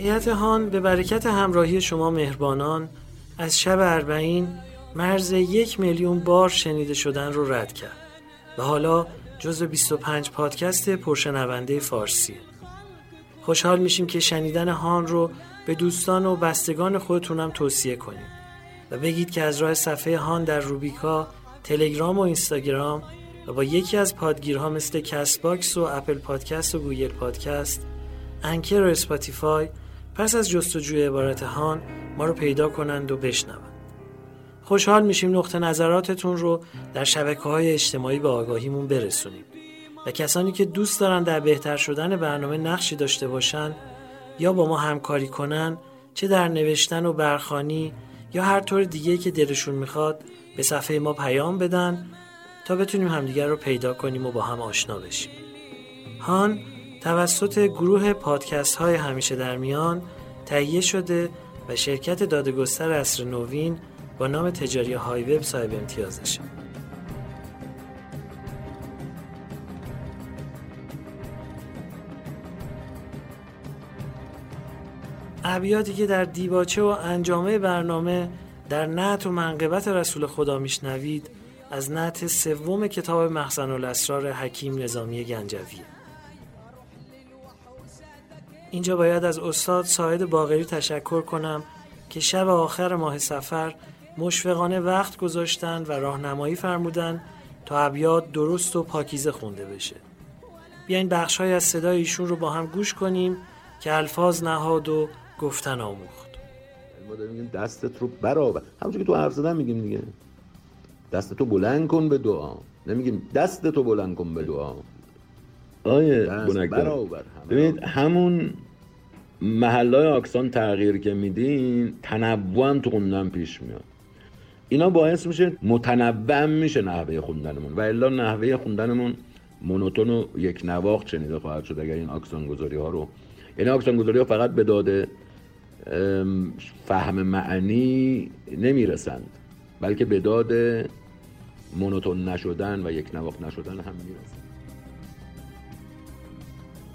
هیئت هان به برکت همراهی شما مهربانان از شب اربعین مرز یک میلیون بار شنیده شدن رو رد کرد و حالا جزو 25 پادکست پرشنونده فارسی. خوشحال میشیم که شنیدن هان رو به دوستان و بستگان خودتونم توصیه کنید و بگید که از راه صفحه هان در روبیکا، تلگرام و اینستاگرام و با یکی از پادگیرها مثل Castbox و Apple Podcast و Google Podcast، انکر و اسپاتیفای پس از جستجوی عبارت هان ما رو پیدا کنند و بشنوند. خوشحال میشیم نقطه نظراتتون رو در شبکه های اجتماعی به آگاهیمون برسونیم و کسانی که دوست دارن در بهتر شدن برنامه نقشی داشته باشن یا با ما همکاری کنن چه در نوشتن و برخانی یا هر طور دیگه که دلشون می‌خواد به صفحه ما پیام بدن تا بتونیم همدیگر رو پیدا کنیم و با هم آشنا بشیم هان توسط گروه پادکست های همیشه در میان تهیه شده و شرکت دادگستر اصر نوین با نام تجاری های وب صاحب امتیازشه. ابیاتی که در دیباچه و انجامه برنامه در نعت و منقبت رسول خدا میشنوید از نعت سوم کتاب مخزن الاسرار حکیم نظامی گنجویه. اینجا باید از استاد ساید باغری تشکر کنم که شب آخر ماه سفر مشفقانه وقت گذاشتند و راهنمایی فرمودن تا ابیات درست و پاکیزه خونده بشه. بیاین بخش های از صدای ایشون رو با هم گوش کنیم که الفاظ نهاد و گفتن آموخت. ما داریم میگیم دستت رو برابر همونجور که تو حرف زدن میگیم دیگه. دست تو بلند کن به دعا. نمیگیم دست تو بلند کن به دعا. آیه برابر ببینید همون محلای آکسان تغییر که میدین تنوع هم تو خوندن پیش میاد. اینا باعث میشه متنوع میشه نحوه خوندنمون و الا نحوه خوندنمون مونوتون و یک نواخت شنیده خواهد شد اگر این آکسان گذاری ها رو. یعنی آکسان گذاری ها فقط به داده فهم معنی نمی‌رسند بلکه به داد مونوتون نشدن و یک نواخت نشدن هم می‌رسند.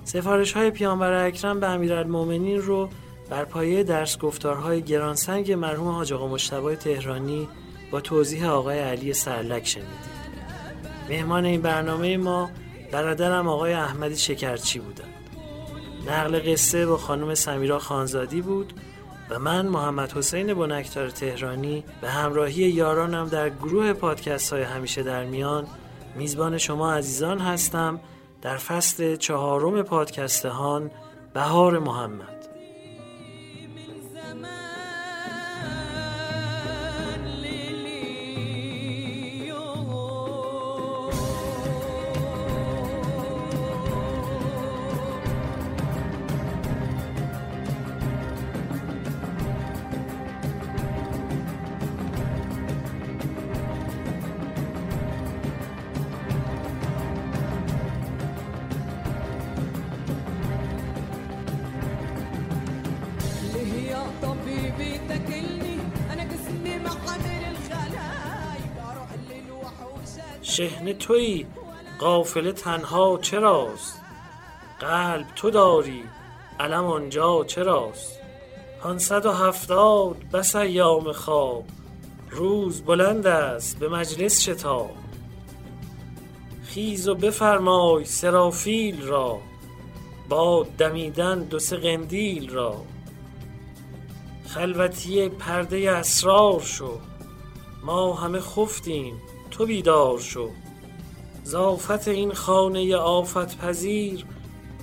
سفارش های پیامبر اکرم به امیرالمومنین رو بر پایه درس گفتارهای گرانسنگ مرحوم حاج آقا مجتبی تهرانی با توضیح آقای علی سرلک شنیدید. مهمان این برنامه ما برادرم آقای احمدی شکرچی بودند. نقل قصه با خانم سمیرا خانزادی بود و من محمد حسین بنکتار تهرانی به همراهی یارانم در گروه پادکست های همیشه در میان میزبان شما عزیزان هستم در فصل چهارم پادکست هان بهار محمد. توی؟ قافله تنها چراست؟ قلب تو داری علم آنجا چراست؟ پانصد و هفتاد بس ایام خواب روز بلند است به مجلس شتاب. خیز و بفرمای سرافیل را باد دمیدن دو سه قندیل را. خلوتی پرده اسرار شو ما همه خفتیم تو بیدار شو. زافت این خانه آفت پذیر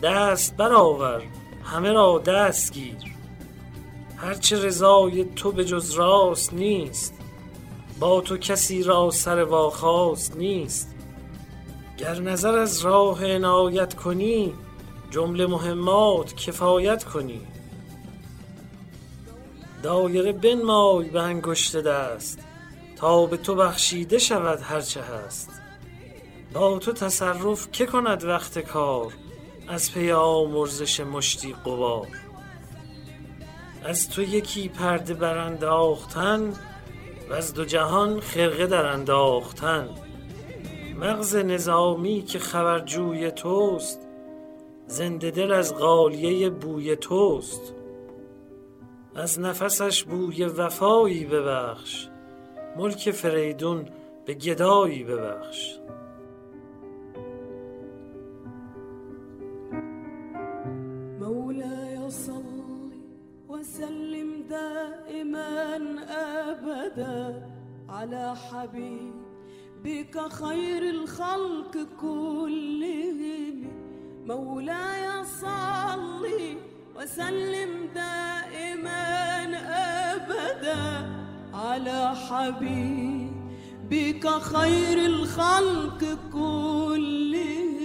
دست برآور همه را دست گیر. هرچه رضای تو به جز راست نیست با تو کسی را سر واخواست نیست. گر نظر از راه عنایت کنی جمله مهمات کفایت کنی. دایره بنمای به انگشت دست تا به تو بخشیده شود هرچه هست. با تو تصرف که کند وقت کار؟ از پی آمرزش مشتی قبار از تو یکی پرده برانداختن و از دو جهان خرقه در انداختن. مغز نظامی که خبرجوی توست زنده دل از غالیه بوی توست. از نفسش بوی وفایی ببخش ملک فریدون به گدایی ببخش. دائما أبدا على حبيبك خير الخلق كلهم. مولاي صل وسلم دائما أبدا على حبيبك خير الخلق كلهم.